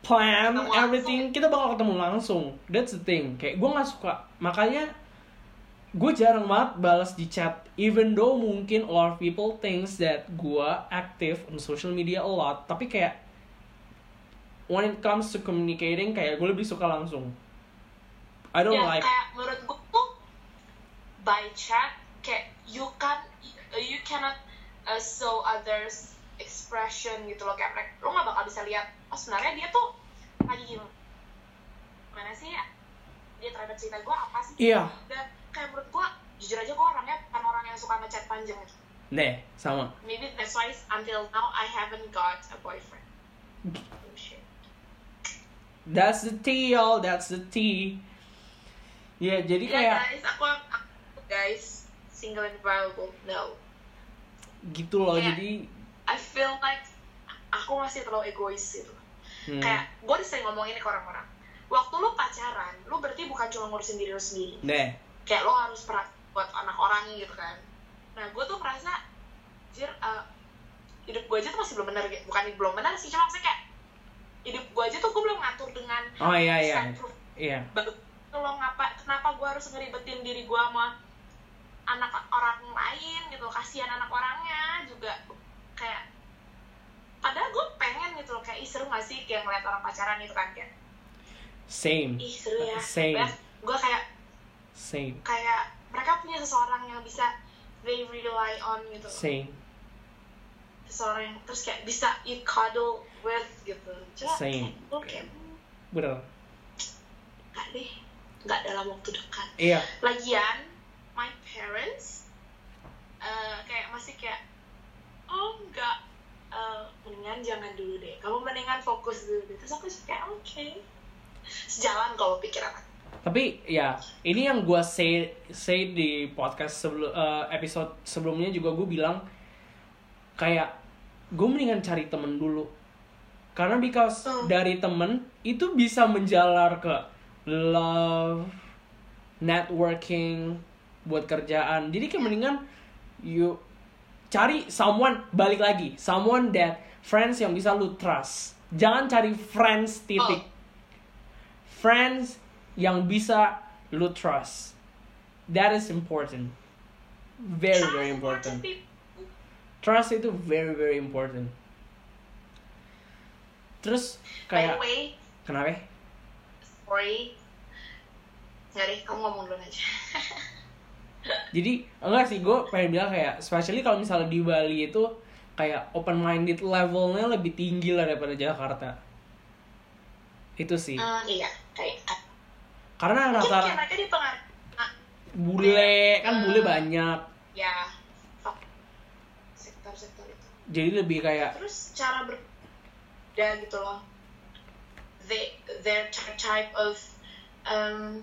plan Ketemu langsung. everything kita bakal ketemu langsung. That's the thing. Kayak gue nggak suka. Makanya gue jarang banget balas di chat even though mungkin a lot of people thinks that gue active on social media a lot. Tapi kayak when it comes to communicating kayak gue lebih suka langsung. I don't ya like kayak menurut gue tuh by chat kayak you can you cannot uh, show others expression gitu loh kayak mereka lo nggak bakal bisa lihat oh sebenarnya dia tuh lagi gimana sih ya dia terhadap cerita gue apa sih Iya. dan kayak menurut gue jujur aja gue orangnya bukan orang yang suka ngechat panjang gitu Nih, sama. maybe that's why until now I haven't got a boyfriend oh shit That's the tea, y'all. That's the tea. Ya, jadi Iya, kayak guys aku, aku guys single and viable no. Gitu loh. Kayak- Jadi I feel like aku masih terlalu egois gitu. Hmm, kayak gue udah sering ngomong ini ke orang-orang. Waktu lu pacaran lu berarti bukan cuma ngurusin diri lu sendiri. Nih, kayak lo harus perhatian buat anak orang gitu kan. Nah gue tuh merasa jir eh, hidup gue aja tuh masih belum benar gitu bukan belum benar sih cuma maksudnya kayak hidup gue aja tuh gue belum ngatur dengan Oh iya iya. Iya. bagus lo ngapa kenapa gue harus ngeribetin diri gue sama anak orang lain gitu kasihan anak orangnya juga kayak padahal gue pengen gitu loh kayak ih seru gak sih kayak ngeliat orang pacaran gitu kan kayak Same. ih seru ya Same. gue kayak Same. kayak mereka punya seseorang yang bisa they rely on gitu Same. seseorang yang terus kayak bisa you cuddle with gitu Cuma Same. kayak kayak hmm, Bener. gak deh gak dalam waktu dekat Iya. lagian my parents eh, kayak masih kayak oh enggak eh, mendingan jangan dulu deh. Kamu mendingan fokus dulu deh. Terus aku kayak oke sejalan kalau pikiran aku. Tapi ya ini yang gue say say di podcast sebelum eh, episode sebelumnya juga gue bilang kayak gue mendingan cari temen dulu. Karena because Hmm. dari temen itu bisa menjalar ke love networking buat kerjaan. Jadi kayak mendingan you cari someone balik lagi. Someone that friends yang bisa lu trust. Jangan cari friends titik. Oh. friends yang bisa lu trust. That is important. Very very important. Trust itu very very important. Terus by kayak the way kenapa? sorry. Deh kamu ngomong dulu aja jadi enggak sih gue pengen bilang kayak especially kalau misalnya di Bali itu kayak open minded levelnya lebih tinggi lah daripada Jakarta. Itu sih. Hmm, iya kayak karena mungkin kayak rata mereka dipengaruhi ah, bule kan Hmm. bule banyak. Ya sektor-sektor itu. Jadi lebih kayak terus cara berbeda gitu loh. They their type of um,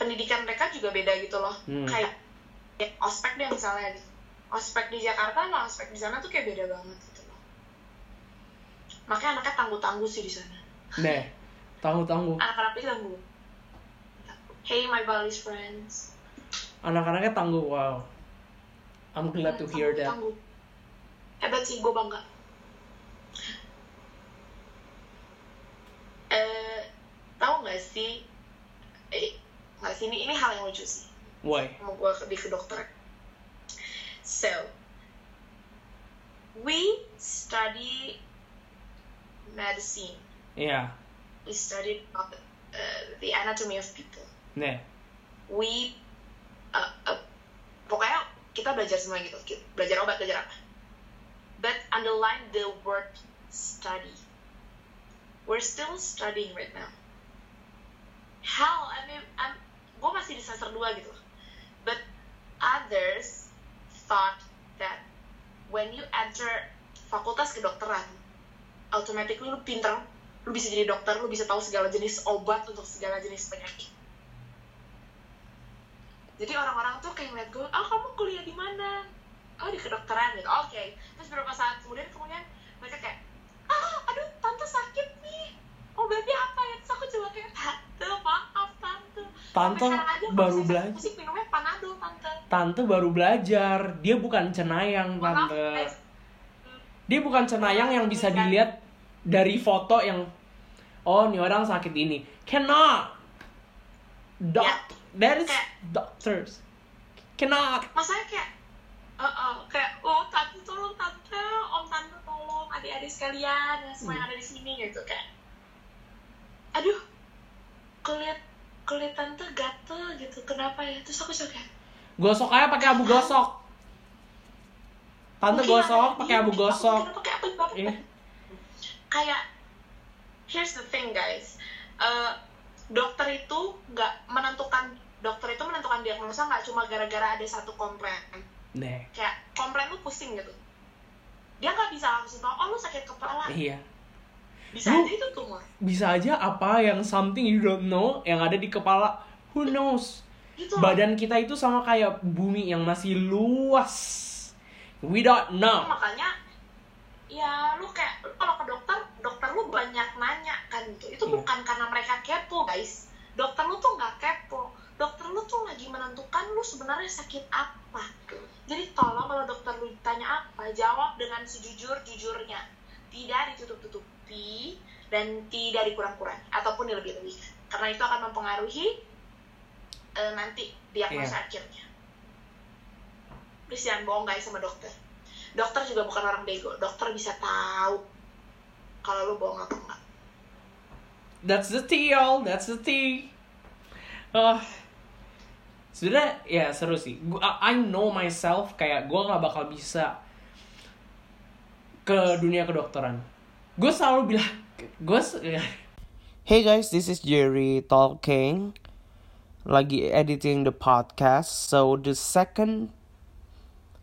pendidikan mereka juga beda gitu loh. Hmm. kayak ya, ospek deh misalnya. Gitu. ospek di Jakarta sama ospek di sana tuh kayak beda banget gitu loh. Makanya anaknya tangguh-tangguh sih di sana. Deh tangguh-tangguh. Anak-anak itu tangguh. Hey my Balis friends. Anak-anaknya tangguh wow. I'm glad to hear that. Tangguh. hebat sih gue bangga. Eh tahu nggak sih? Eh nggak sih ini ini hal yang lucu sih why? Mau gue di ke dokter. So we study medicine. Iya we study about uh, the anatomy of people. Nih we uh, uh, pokoknya kita belajar semua gitu. Belajar obat belajar apa. But underline the word study. We're still studying right now. How I mean I'm, gue masih di semester 2 gitu but others thought that when you enter fakultas kedokteran automatically lu pinter lu bisa jadi dokter lu bisa tahu segala jenis obat untuk segala jenis penyakit. Jadi orang-orang tuh kayak ngeliat gue oh kamu kuliah di mana? Oh di kedokteran. Gitu. Oke. Terus beberapa saat kemudian kemudian mereka kayak ah aduh tante sakit nih obatnya apa ya? Terus aku coba kayak tante maaf tante. Tante aja baru belajar. musik minumnya panadol tante. Tante baru belajar. Dia bukan cenayang Maaf, tante. guys. dia bukan cenayang yang bisa dilihat dari foto yang oh nih orang sakit ini. Cannot. Doc Ya. that is Kayak- doctors. Cannot. Masanya kayak eh, eh, kayak oh tante tolong tante. Om tante tolong adik-adik sekalian yang semua yang ada di sini gitu. Kayak aduh kulit kulit tante gatel gitu kenapa ya? Terus aku suka gosok aja pakai abu gosok. Tante mungkin gosok pakai abu gosok. pakai abu gosok kayak here's the thing guys. Eh, dokter itu nggak menentukan dokter itu menentukan diagnosa nggak cuma gara-gara ada satu komplain. Nah, kayak komplain lu pusing gitu. Dia nggak bisa langsung tahu oh lu sakit kepala. Iya. Bisa Lu- aja itu tumor Bisa aja apa yang something you don't know yang ada di kepala. Who knows? gitu. Badan kita itu sama kayak bumi yang masih luas. We don't know. makanya ya lu kayak lu kalau ke dokter dokter lu banyak nanya kan gitu itu Iya. bukan karena mereka kepo guys dokter lu tuh nggak kepo dokter lu tuh lagi menentukan lu sebenarnya sakit apa jadi tolong kalau dokter lu ditanya apa jawab dengan sejujur jujurnya tidak ditutup tutupi dan tidak dikurang-kurang ataupun dilebih-lebihkan karena itu akan mempengaruhi eh, nanti diagnosa Iya. akhirnya please jangan bohong guys sama dokter dokter juga bukan orang bego dokter bisa tahu kalau lu bohong apa enggak That's the tea, y'all. That's the tea. Oh, sebenarnya ya seru sih. Gua, I know myself kayak gue nggak bakal bisa ke dunia kedokteran. Gue selalu bilang, gue Hey guys, this is Jerry talking. Lagi editing the podcast, so the second,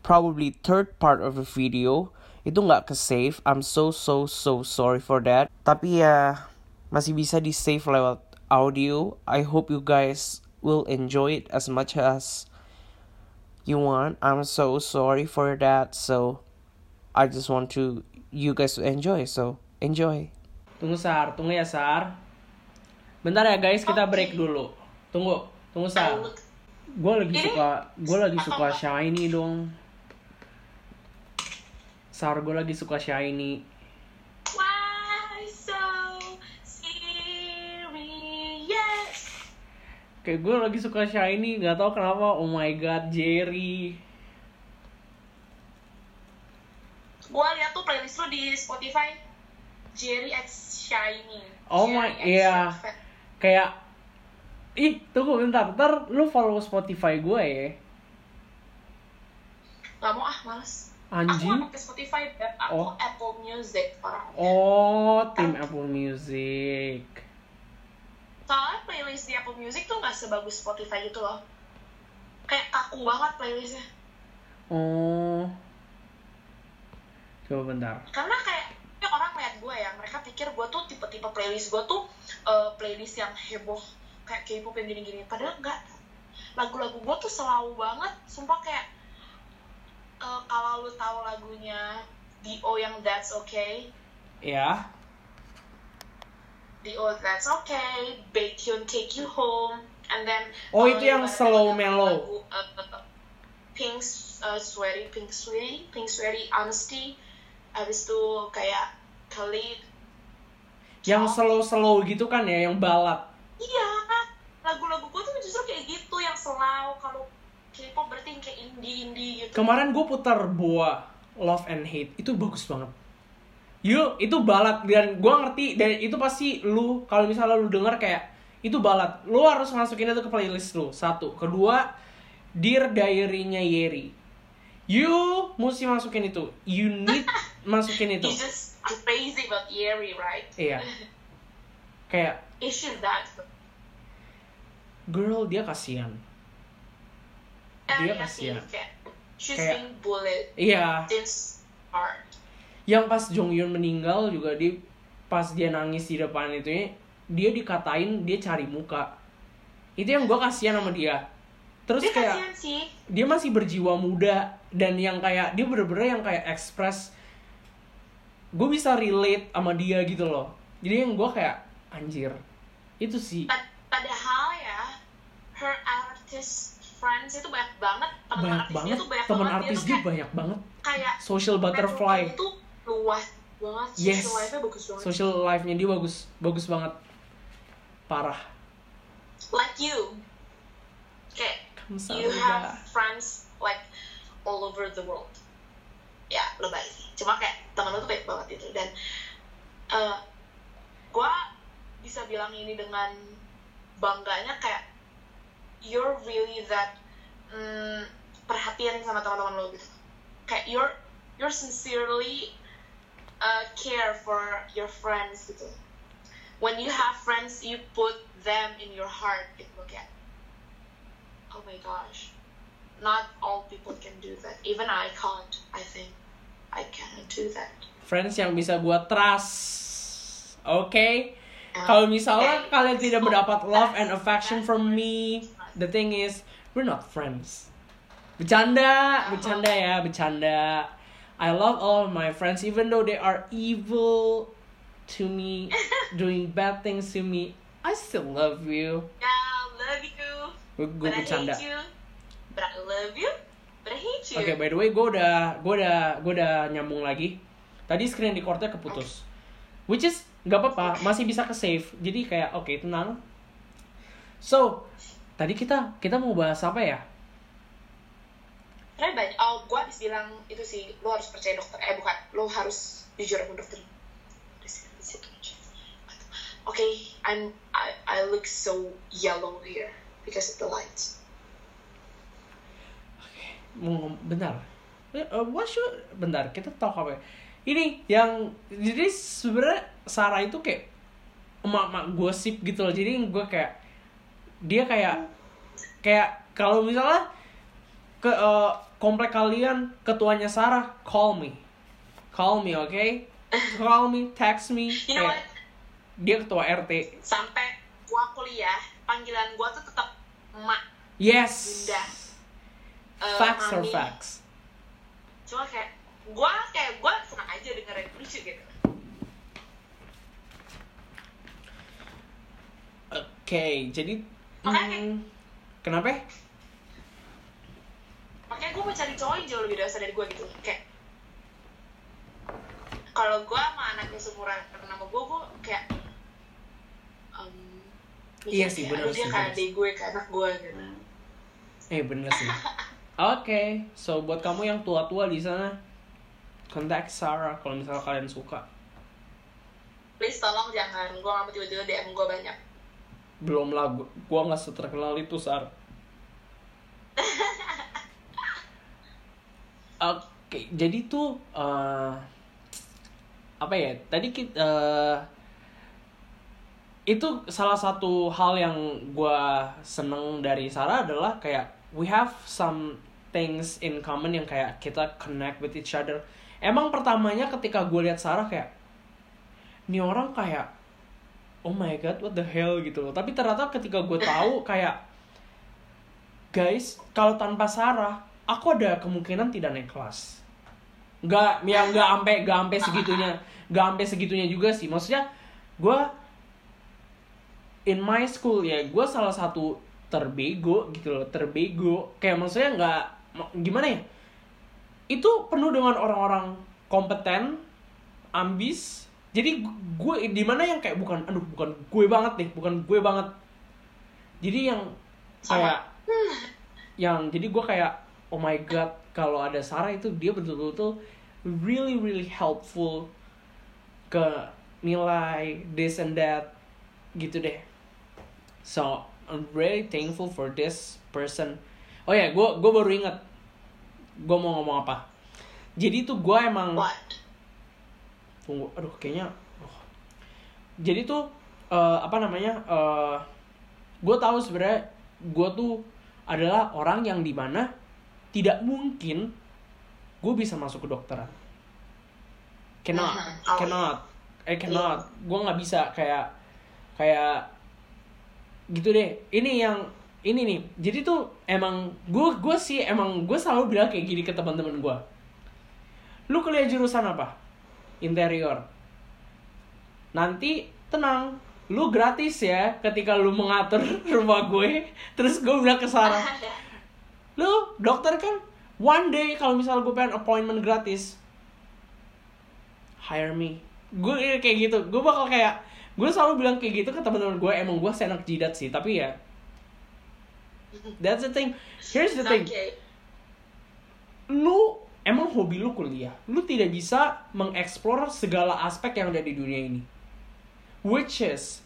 probably third part of the video itu nggak ke save. I'm so so so sorry for that. Tapi ya masih bisa di save lewat audio. I hope you guys will enjoy it as much as you want. I'm so sorry for that. So I just want to you guys to enjoy. So enjoy. Tunggu Sar, tunggu ya Sar. Bentar ya guys, kita break dulu. Tunggu, tunggu Sar. Gue lagi Ini- suka, gue lagi suka shiny dong. Sar, gue lagi suka shiny. Why so serious? Kayak gue lagi suka shiny, nggak tahu kenapa. Oh my god, Jerry. Gua lihat tuh playlist lu di Spotify Jerry X Shiny. Oh Jerry my- iya. Fat. Kayak, ih tunggu bentar, ntar lu follow Spotify gue ya. Gak mau ah, males. Aku Anjing. nggak pakai Spotify. Aku Oh. Apple Music orang. Oh, tim Apple Music. Soalnya playlist di Apple Music tuh nggak sebagus Spotify gitu loh. Kayak kaku banget playlistnya. Oh. Coba bentar. Karena kayak ya orang lihat gue ya, mereka pikir gue tuh tipe-tipe playlist gue tuh eh, playlist yang heboh kayak K-pop yang gini-gini. Padahal enggak. Lagu-lagu gue tuh selalu banget, sumpah kayak eh, kalau lu tahu lagunya Dio yang That's Okay, Ya. Dio That's Okay, Baekhyun Take You Home, and then Oh, itu yang slow lagu- mellow. eh, Pink eh, Sweaty, Pink Sweaty, Pink Sweaty Honesty, habis itu kayak Khalid, Yang slow-slow gitu kan ya, yang balad. Iya, lagu-lagu gue tuh justru kayak gitu yang selalu kalau K-pop berarti yang kayak indie-indie gitu. Kemarin gue putar Boa Love and Hate itu bagus banget. Yuk, itu balad dan gue ngerti dan itu pasti lu kalau misalnya lu denger kayak itu balad, lu harus masukin itu ke playlist lu. Satu, kedua, Dear Diary-nya Yeri. You mesti masukin itu. You need masukin itu. He's just crazy about Yeri, right? Iya. Kayak Is she that? girl dia kasihan. Dia sih, kasihan. she's Kayak- being bullied Iya. since start. yang pas Jong Hyun meninggal juga di pas dia nangis di depan itu dia dikatain dia cari muka itu yang gue kasihan sama dia terus Dia kayak sih. dia masih berjiwa muda dan yang kayak dia bener-bener yang kayak express gue bisa relate sama dia gitu loh jadi yang gue kayak anjir itu sih Pad- Padahal ya, her artist friends itu banyak banget. Teman banyak artis banget dia tuh banyak teman banget. artis tuh dia kayak, banyak banget kayak social butterfly itu luas banget. Yes. Social life-nya bagus banget. social life-nya dia bagus bagus banget parah like you. Kayak you have friends like all over the world. Ya lebay sih cuma kayak temen lu tuh baik banget itu dan eh gue bisa bilang ini dengan bangganya kayak you're really that mm, perhatian sama teman-teman lo gitu. Kayak you're you're sincerely uh, care for your friends gitu. When you have friends, you put them in your heart. It will get. Oh my gosh, not all people can do that. Even I can't. I think I cannot do that. Friends yang bisa gua trust. Oke. Um, Kalau misalnya okay. kalian tidak mendapat love and affection from me, the thing is, we're not friends. Bercanda, bercanda ya, bercanda. I love all of my friends, even though they are evil to me, doing bad things to me. I still love you. Yeah, I love you, Gue I bercanda. hate you. But I love you, but I hate you. Oke, by the way, gue udah, gue udah, gue udah nyambung lagi. Tadi screen recordnya keputus, which is nggak apa-apa, masih bisa ke save. Jadi kayak oke tenang. So, tadi kita kita mau bahas apa ya? Karena banyak, oh gue habis bilang itu sih, lo harus percaya dokter. Eh bukan, lo harus jujur sama dokter. Aja. Okay, I'm I, I look so yellow here because of the lights. Ngom- bentar. Eh, uh, what should bentar kita talk apa? ya? Ini yang jadi sebenarnya Sarah itu kayak emak-emak gosip gitu loh. Jadi gue kayak dia kayak kayak kalau misalnya ke eh, komplek kalian ketuanya Sarah call me call me oke call me text me You know Kayak, what? dia ketua RT Sampai gua kuliah, panggilan gua tuh tetap emak. yes Bunda. Eh, facts are mami. facts Cuma kayak gua kayak gua senang aja dengerin lucu gitu. oke jadi Makanya- hmm, kenapa makanya gue mau cari cowok yang jauh lebih dewasa dari gue gitu kayak kalau gue sama anak yang seumuran sama gue gue kayak Iya sih, kayak, bener "Aduh, dia sih, kayak bener adik gue kayak anak gue gitu. Eh bener sih. Oke so buat kamu yang tua-tua di sana kontak Sarah kalau misalnya kalian suka. Please tolong jangan gue gak mau tiba-tiba DM gue banyak. Belum lah gua nggak seterkenal itu Sar. Oke jadi tuh eh, apa ya tadi kita eh, itu salah satu hal yang gua seneng dari Sarah adalah kayak we have some things in common yang kayak kita connect with each other. Emang pertamanya ketika gue lihat Sarah kayak ini orang kayak oh my god what the hell gitu loh. Tapi ternyata ketika gue tahu kayak guys kalau tanpa Sarah aku ada kemungkinan tidak naik kelas. Nggak ya nggak sampai nggak sampai segitunya. Nggak sampai segitunya juga sih. Maksudnya gue in my school ya gue salah satu terbego gitu loh terbego. Kayak maksudnya nggak ma- gimana ya? Itu penuh dengan orang-orang kompeten ambis. Jadi gue di mana yang kayak bukan aduh bukan gue banget nih bukan gue banget. Jadi yang kayak yang jadi gue kayak oh my god kalau ada Sarah itu dia betul-betul really really helpful ke nilai this and that gitu deh so I'm really thankful for this person. Oh ya gue gue baru ingat. Gue mau ngomong apa. Jadi tuh gue emang what? Tunggu aduh kayaknya oh. jadi tuh eh, apa namanya eh gue tahu sebenarnya gue tuh adalah orang yang di mana tidak mungkin gue bisa masuk ke dokteran. Cannot cannot. I cannot. Gue nggak bisa kayak kayak gitu deh. Ini yang ini nih. Jadi tuh emang gue gue sih emang gue selalu bilang kayak gini ke teman-teman gue lu kuliah jurusan apa? Interior. Nanti tenang. Lu gratis ya ketika lu mengatur rumah gue. Terus gue bilang ke Sarah lu dokter kan? One day kalau misalnya gue pengen appointment gratis hire me. Gue kayak gitu. Gue bakal kayak gue selalu bilang kayak gitu ke teman-teman gue emang gue senak jidat sih tapi ya. That's the thing. Here's the thing. Okay lu emang hobi lu kuliah? Lu tidak bisa mengeksplor segala aspek yang ada di dunia ini. Which is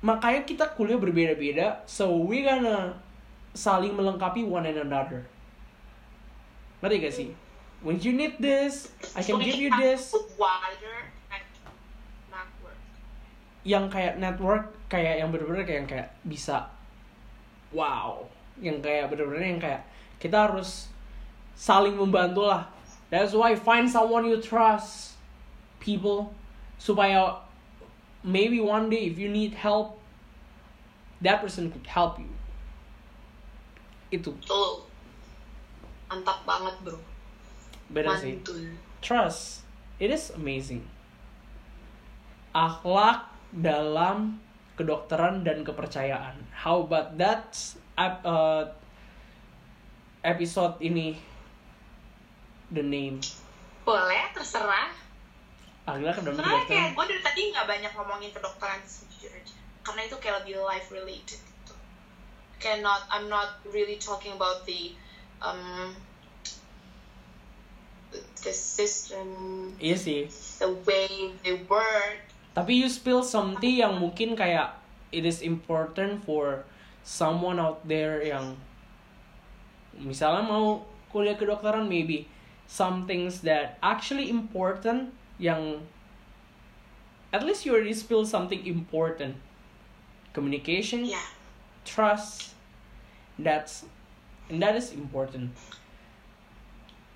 makanya kita kuliah berbeda-beda so we gonna saling melengkapi one and another. Ngerti gak sih? When you need this I can give you this yang kayak network kayak yang bener-bener kayak yang kayak bisa wow. Yang kayak bener-bener yang kayak kita harus saling membantu lah. That's why find someone you trust people supaya maybe one day if you need help that person could help you. Itu. Tuh. Mantap banget, Bro. beda sih. Trust. It is amazing. Akhlak dalam kedokteran dan kepercayaan how about that uh, episode ini the name Boleh, terserah. akhlak dalam Sebenarnya kayak gue dari tadi nggak banyak ngomongin kedokteran sejujur aja. Karena itu kayak lebih life related gitu. Kayak not, I'm not really talking about the um, the system, iya sih the way they work. Tapi you spill something yang mungkin kayak it is important for someone out there yang misalnya mau kuliah kedokteran maybe some things that actually important yang at least you already spill something important. Communication Ya, trust that's and that is important.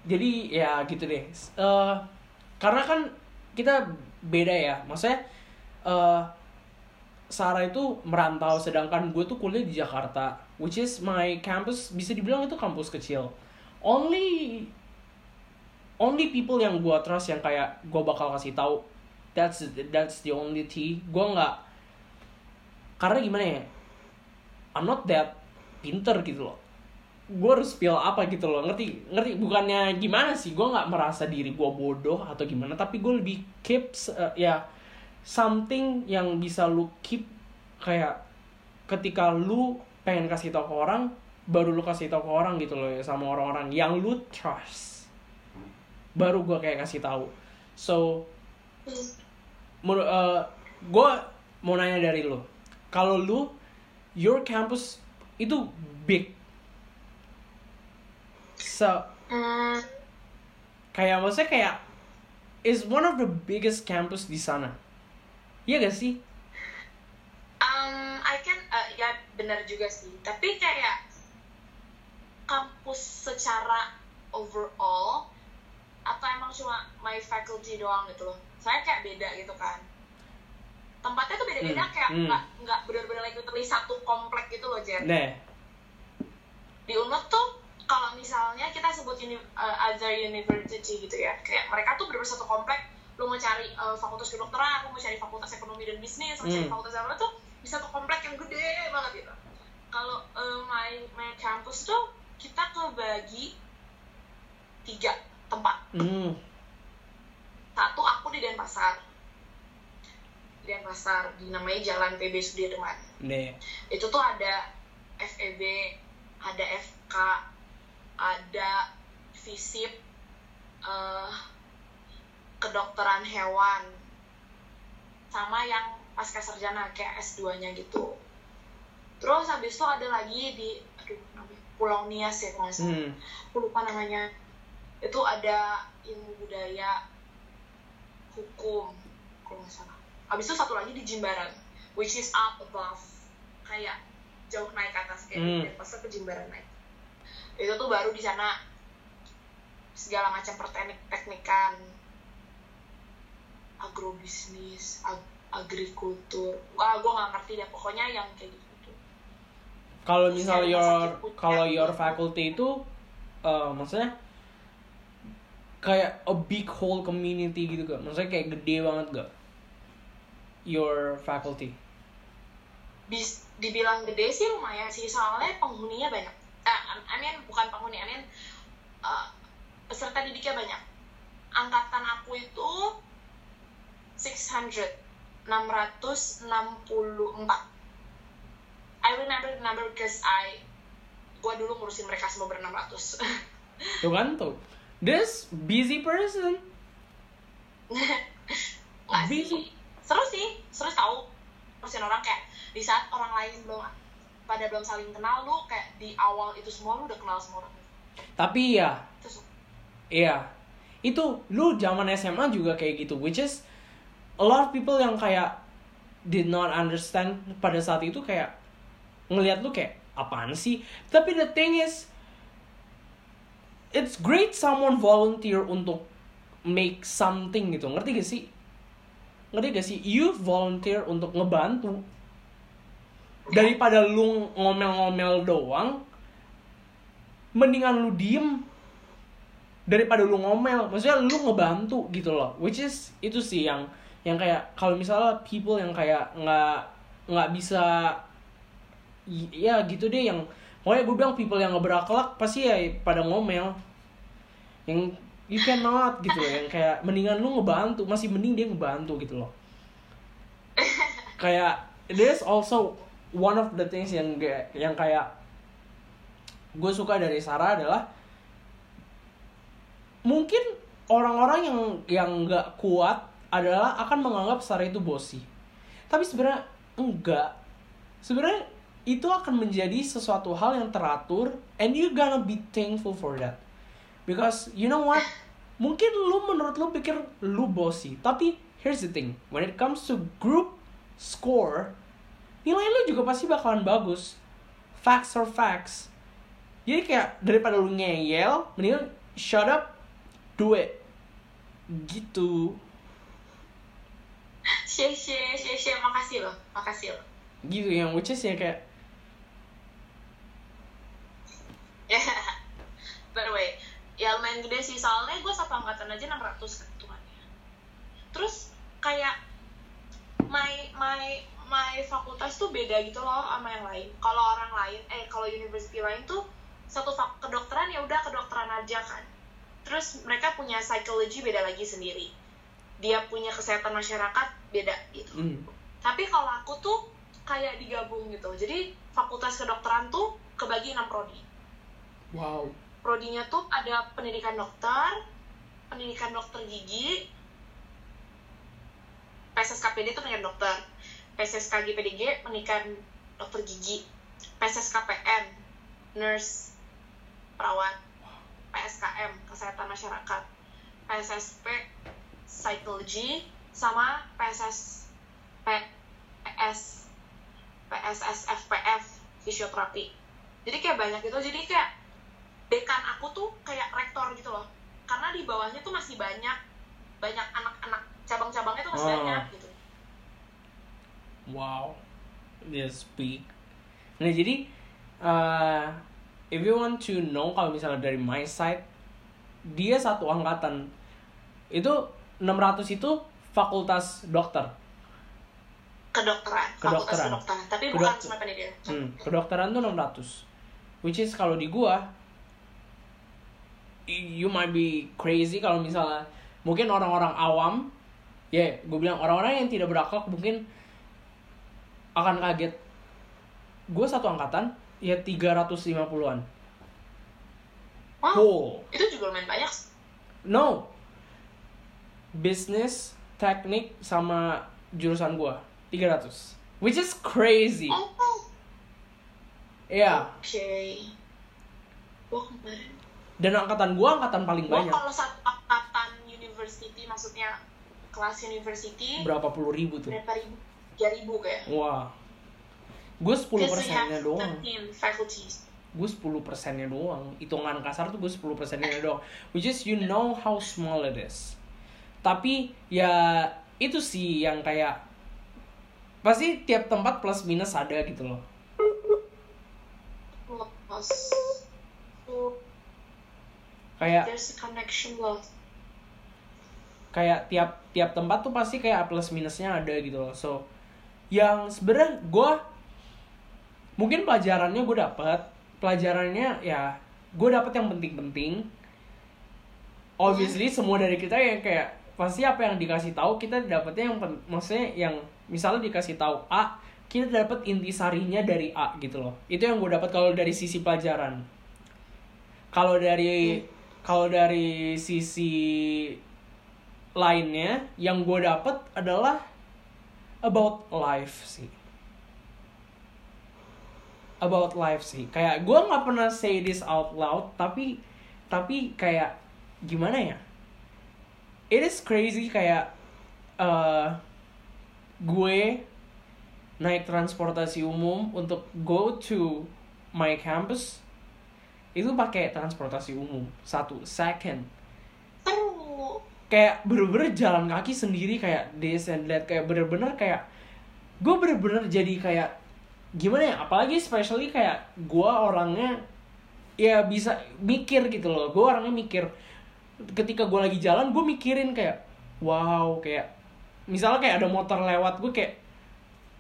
Jadi ya gitu deh. Eh, karena kan kita beda ya. Maksudnya eh Sarah itu merantau sedangkan gue tuh kuliah di Jakarta which is my campus bisa dibilang itu kampus kecil. Only only people yang gue trust yang kayak gue bakal kasih tahu that's that's the only tea gue nggak karena gimana ya I'm not that pinter gitu loh gue harus feel apa gitu loh. Ngerti ngerti? Bukannya gimana sih? Gue nggak merasa diri gue bodoh atau gimana tapi gue lebih keep uh, ya something yang bisa lu keep kayak ketika lu pengen kasih tau ke orang baru lu kasih tau ke orang gitu loh ya sama orang-orang yang lu trust. Baru gue kayak kasih tahu so menurut gue mau nanya dari lu. Kalau lu your campus itu big so kayak maksudnya kayak is one of the biggest campus di sana iya gak sih um, I can, uh, ya benar juga sih. Tapi kayak kampus secara overall atau emang cuma my faculty doang gitu loh. Saya kayak beda gitu kan. Tempatnya tuh beda-beda Hmm, kayak hmm. nggak nggak benar-benar like literally satu komplek gitu loh Jen. nah Di Unut tuh kalau misalnya kita sebut uni, uh, other university gitu ya, kayak mereka tuh benar-benar satu komplek. Lu mau cari uh, fakultas kedokteran, aku mau cari fakultas ekonomi dan bisnis, mau cari Hmm. fakultas apa tuh di satu komplek yang gede banget gitu. Kalau uh, my my campus tuh kita kebagi tiga tempat. hmm Satu aku di Denpasar. Di Denpasar, di namanya Jalan PB Sudirman. nah Itu tuh ada FEB, ada FK, ada FISIP, eh, kedokteran hewan, sama yang pasca sarjana kayak S2-nya gitu. Terus habis itu ada lagi di aduh Pulau Nias ya kalau nggak salah. Hmm. Aku lupa namanya. Itu ada ilmu budaya hukum kalau nggak salah. Habis itu satu lagi di Jimbaran which is up above kayak jauh naik ke atas kayak Hmm. Denpasar ke Jimbaran naik itu tuh baru di sana. Segala macam perteknik teknikan. Agrobisnis ag agrikultur. Wah gue nggak ngerti deh. Pokoknya yang kayak gitu kalau misal your kalau your faculty itu eh, maksudnya kayak a big whole community gitu gak maksudnya kayak gede banget gak your faculty. Bis dibilang gede sih lumayan sih. Soalnya penghuninya banyak eh, I mean bukan penghuni I mean eh, peserta didiknya banyak. Angkatan aku itu 600 664 I remember the number because I. Gua dulu ngurusin mereka semua ber 600 tuh kan tuh. This busy person. Nggak Busy. sih. Seru sih. Seru tahu ngurusin orang kayak di saat orang lain belum pada belum saling kenal lu kayak di awal itu semua lu udah kenal semua orang. Tapi ya terus? Iya. Itu lu zaman SMA juga kayak gitu which is a lot of people yang kayak did not understand pada saat itu kayak ngelihat lu kayak apaan sih? Tapi the thing is it's great someone volunteer untuk make something gitu. Ngerti gak sih? Ngerti gak sih? You volunteer untuk ngebantu daripada lu ngomel-ngomel doang mendingan lu diem daripada lu ngomel. Maksudnya lu ngebantu gitu loh. Which is itu sih yang yang kayak kalau misalnya people yang kayak nggak nggak bisa ya gitu deh yang pokoknya gue bilang people yang nggak berakhlak pasti ya pada ngomel. Yang you cannot gitu loh. Yang kayak mendingan lu ngebantu masih mending dia ngebantu gitu loh. Kayak there's also one of the things yang ga- yang kayak gue suka dari Sarah adalah mungkin orang-orang yang yang nggak kuat adalah akan menganggap Sarah itu bosi. Tapi sebenarnya enggak. Sebenarnya itu akan menjadi sesuatu hal yang teratur and you gonna be thankful for that. Because you know what? Mungkin lu menurut lu pikir lu bosi. Tapi here's the thing. When it comes to group score nilai lu juga pasti bakalan bagus facts or facts jadi kayak daripada lu ngeyel mendingan shut up do it gitu sih sih sih sih Makasih lo, makasih lo. Gitu yang lucu sih ya kayak Ya, yeah. by the way, ya lumayan gede sih soalnya gue satu angkatan aja 600 ketuanya. Terus kayak my my my fakultas tuh beda gitu loh sama yang lain. Kalau orang lain eh kalau university lain tuh satu fak kedokteran ya udah kedokteran aja kan. Terus mereka punya psychology beda lagi sendiri. Dia punya kesehatan masyarakat beda gitu. Hmm, tapi kalau aku tuh kayak digabung gitu. Jadi fakultas kedokteran tuh kebagi enam prodi. Wow. Prodinya tuh ada pendidikan dokter pendidikan dokter gigi PSSKPD itu pendidikan dokter PSSKG PDG pendidikan dokter gigi. PSSKPN nurse perawat. PSKM kesehatan masyarakat. PSSP psychology sama PSS PS PSSFPF fisioterapi. Jadi kayak banyak gitu. Jadi kayak dekan aku tuh kayak rektor gitu loh. Karena di bawahnya tuh masih banyak banyak anak-anak. Cabang-cabangnya tuh masih Oh. banyak gitu wow. Dia speak. Nah jadi uh, if you want to know kalau misalnya dari my side dia satu angkatan. Itu 600 itu fakultas dokter. Kedokteran. Fakultas Kedokteran. kedokteran. Tapi Kedok- bukan cuma pendidikan Hmm, kedokteran tuh 600. Which is kalau di gua you might be crazy kalau misalnya mungkin orang-orang awam ya gue bilang orang-orang yang tidak berakhlak mungkin akan kaget. Gue satu angkatan ya 350-an Wow, full itu juga lumayan banyak. No. Business teknik sama jurusan gua 300 which is crazy. Oh ya oke. Gua kemarin dan angkatan gua angkatan paling gua banyak. kalau satu angkatan university maksudnya kelas university berapa puluh ribu tuh? berapa ribu tiga ribu kayak. Wah. Gue 10 Because we persennya doang. 13 faculties. Gue 10 persennya doang. Hitungan kasar tuh gue 10 persennya doang. Which is you know how small it is. Tapi ya itu sih yang kayak pasti tiap tempat plus minus ada gitu loh. Plus. Kayak there's a connection loh. Kayak tiap tiap tempat tuh pasti kayak plus minusnya ada gitu loh. So yang sebenarnya gue mungkin pelajarannya gue dapat pelajarannya ya gue dapat yang penting-penting. Obviously semua dari kita yang kayak pasti apa yang dikasih tahu kita dapetnya yang pen- maksudnya yang misalnya dikasih tahu A kita dapat intisarinya dari A gitu loh. Itu yang gue dapat kalau dari sisi pelajaran. Kalau dari kalau dari sisi lainnya yang gue dapet adalah about life sih. About life sih. Kayak gue nggak pernah say this out loud tapi tapi kayak gimana ya? It is crazy kayak eh gue naik transportasi umum untuk go to my campus itu pakai transportasi umum. Satu second kayak bener-bener jalan kaki sendiri kayak this and that kayak bener-bener kayak gue bener-bener jadi kayak gimana ya apalagi especially kayak gue orangnya ya bisa mikir gitu loh. Gue orangnya mikir ketika gue lagi jalan gue mikirin kayak wow kayak misalnya kayak ada motor lewat gue kayak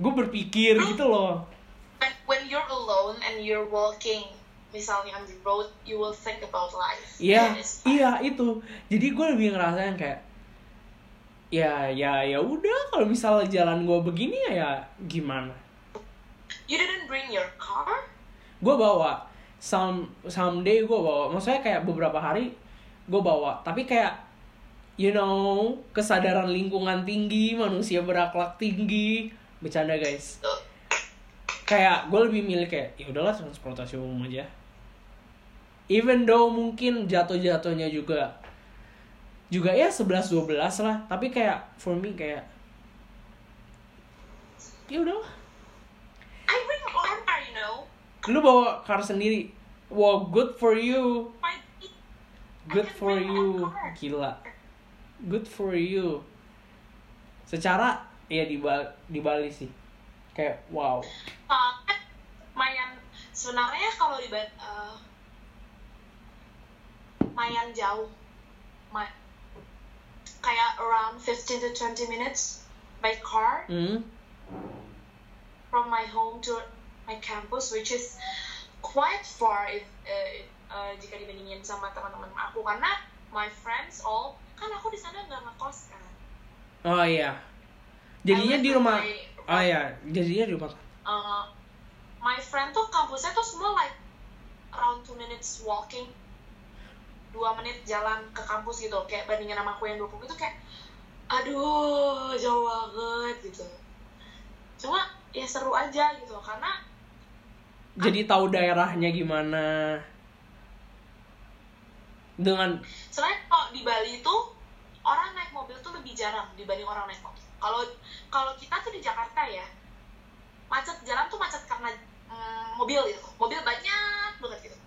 gue berpikir gitu loh. when, when you're alone and you're walking misalnya on the road you will think about life Iya, iya itu. Jadi gue lebih ngerasain kayak ya ya ya udah kalau misalnya jalan gue begini ya, ya gimana? you didn't bring your car Gue bawa some someday gue bawa. Maksudnya kayak beberapa hari gue bawa. Tapi kayak you know kesadaran lingkungan tinggi, manusia berakhlak tinggi. Bercanda guys. Kayak gue lebih milih kayak ya udahlah transportasi umum aja. Even though mungkin jatuh-jatuhnya juga juga ya 11 12 lah, tapi kayak for me kayak ya udahlah. I bring my own car you know Lu bawa car sendiri. Wow, good for you. Good for you. Gila. Good for you. Secara ya di Bali, di Bali sih. Kayak wow. Uh, lumayan sebenarnya kalau di uh, lumayan jauh Ma kayak around 15 to 20 minutes by car Hmm. from my home to my campus which is quite far if uh, uh, jika dibandingin sama teman-teman aku karena my friends all kan aku di sana nggak ngekos kan Oh iya. Jadinya di rumah. my- Oh iya, jadinya di rumah. uh, my friend tuh kampusnya tuh semua like around two minutes walking dua menit jalan ke kampus gitu kayak bandingin sama aku yang 20 itu kayak aduh jauh banget gitu cuma ya seru aja gitu karena Jadi tahu daerahnya gimana. Dengan Soalnya kalau di Bali itu orang naik mobil tuh lebih jarang dibanding orang naik motor. Kalau kalau kita tuh di Jakarta ya macet jalan tuh macet karena mm, mobil gitu. Mobil banyak banget gitu.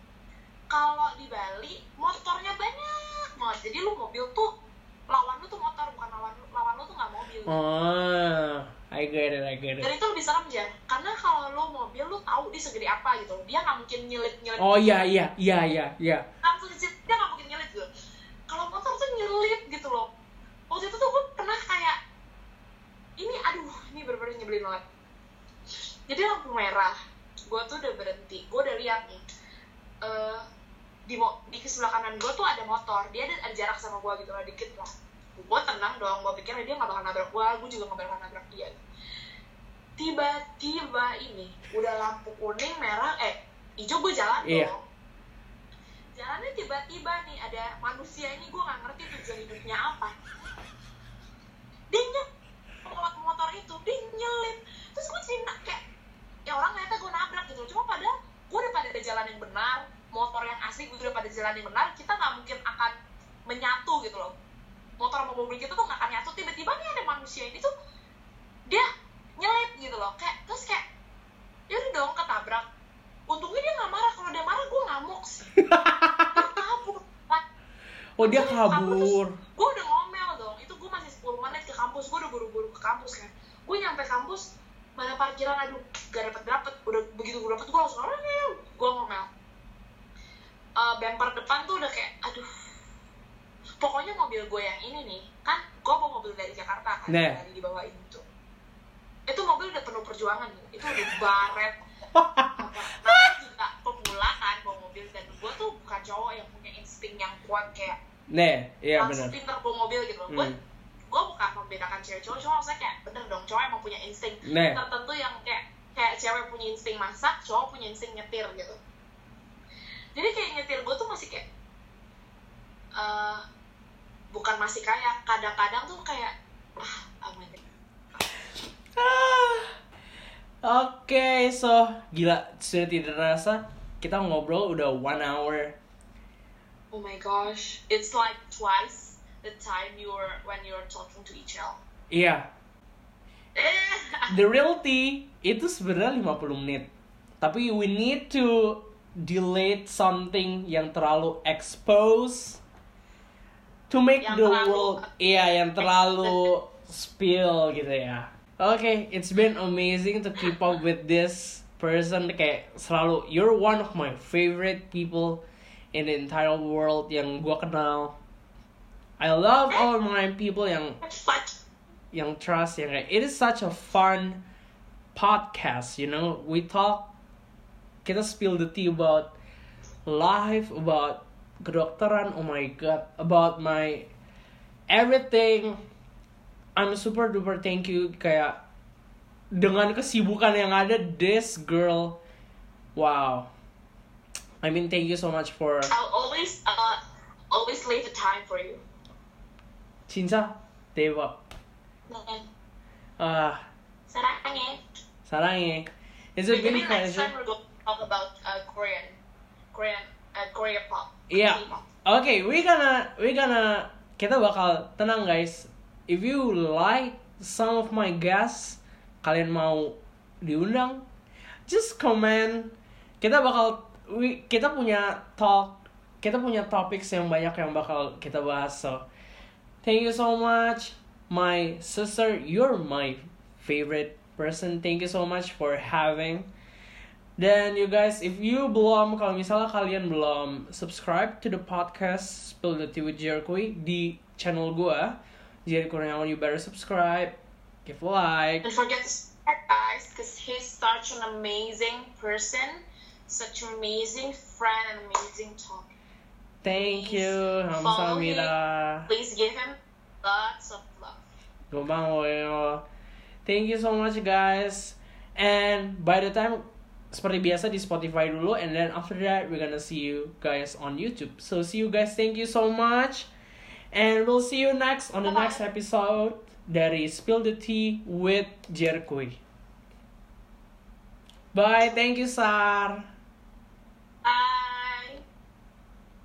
Kalau di Bali motornya banyak banget. Jadi lu mobil tuh lawan lu tuh motor bukan lawan lawan lu tuh nggak mobil. oh, I get it, I get Dan it. itu lebih serem ya. Karena kalau lu mobil lu tahu dia segede apa gitu. Dia nggak mungkin nyelip nyelip Oh iya iya iya iya iya. langsung kecil dia nggak mungkin nyelip gitu kalau motor tuh nyelip gitu loh waktu itu tuh gue pernah kayak ini aduh ini bener-bener nyebelin banget jadi lampu merah gue tuh udah berhenti gue udah lihat nih eh di mo di sebelah kanan gue tuh ada motor. Dia ada, ada jarak sama gue gitu lah dikit lah. Gue tenang dong gue pikir dia nggak bakal nabrak gue gue juga nggak bakal nabrak dia. Tiba-tiba ini udah lampu kuning merah eh hijau gue jalan Iya. dong. Jalannya tiba-tiba nih ada manusia ini gue nggak ngerti tujuan hidupnya apa. Dia nyelip motor itu dia nyelip. Terus gue cerita kayak ya orang ternyata gue nabrak gitu cuma padahal gue udah pada jalan yang benar motor yang asli udah pada jalan yang benar kita nggak mungkin akan menyatu gitu loh. Motor sama mobil kita tuh nggak akan nyatu. Tiba-tiba nih ada manusia ini tuh dia nyelip gitu loh. Kayak terus kayak ya udah dong ketabrak. Untungnya dia nggak marah. Kalau dia marah gue ngamuk sih. Dia kabur. Oh dia kampus, kabur. gue udah ngomel dong. Itu gue masih 10 menit ke kampus. Gue udah buru-buru ke kampus kan. Gue nyampe kampus mana parkiran aduh gak dapet dapet udah begitu gue dapet gue langsung ngomel gue ngomel Eh, bumper depan tuh udah kayak aduh pokoknya mobil gue yang ini nih kan gue bawa mobil dari Jakarta kan Nah. dari di bawah itu. Itu mobil udah penuh perjuangan itu udah baret apa namanya juga pemula kan bawa mobil dan gue tuh bukan cowok yang punya insting yang kuat kayak Nih, iya langsung pinter bawa mobil gitu loh. Gue Hmm. gue bukan membedakan cewek cowok cuma maksudnya kayak bener dong cowok emang punya insting. Nih. tertentu yang kayak kayak cewek punya insting masak cowok punya insting nyetir gitu jadi kayak nyetir gue tuh masih kayak eh bukan masih kayak kadang-kadang tuh kayak ah aman deh Ah. Oke, so gila sudah tidak terasa kita ngobrol udah one hour. oh my gosh it's like twice the time you were when you're talking to each other Iya, eh the real tea itu sebenarnya 50 menit. Tapi we need to delete something yang terlalu expose to make Yang the terlalu- world iya yang terlalu spill gitu ya. Oke, okay, it's been amazing to keep up with this person kayak selalu you're one of my favorite people in the entire world yang gua kenal. I love all my people yang yang trust yang kayak it is such a fun podcast you know we talk kita spill the tea about life about kedokteran oh my god about my everything. I'm super duper thank you kayak dengan kesibukan yang ada this girl wow. I mean thank you so much for I'll always uh always leave the time for you. cinta Dewa. Then, ah. Sarangnya. sarangnya it's a pleasure talk about uh, Korean, Korean, uh, Korean pop. Iya. K-pop. Oke, we gonna we gonna kita bakal tenang guys. If you like some of my guests, kalian mau diundang, just comment. Kita bakal we, kita punya talk, kita punya topics yang banyak yang bakal kita bahas. So, thank you so much, my sister. You're my favorite person. Thank you so much for having. Dan you guys, if you belum, kalau misalnya kalian belum subscribe to the podcast Spill the Tea with Jericho di channel gue Jerry Kurniawan, you better subscribe, give a like. Don't forget to subscribe guys, because he's such an amazing person, such an amazing friend, and amazing talk. Thank please you, Hamsamira. Please give him lots of love. Thank you so much guys. And by the time seperti biasa di Spotify dulu and then after that we're gonna see you guys on YouTube. So see you guys. Thank you so much. And we'll see you next on the next episode dari Spill the Tea with Jerkoy. Bye. Thank you, Sar.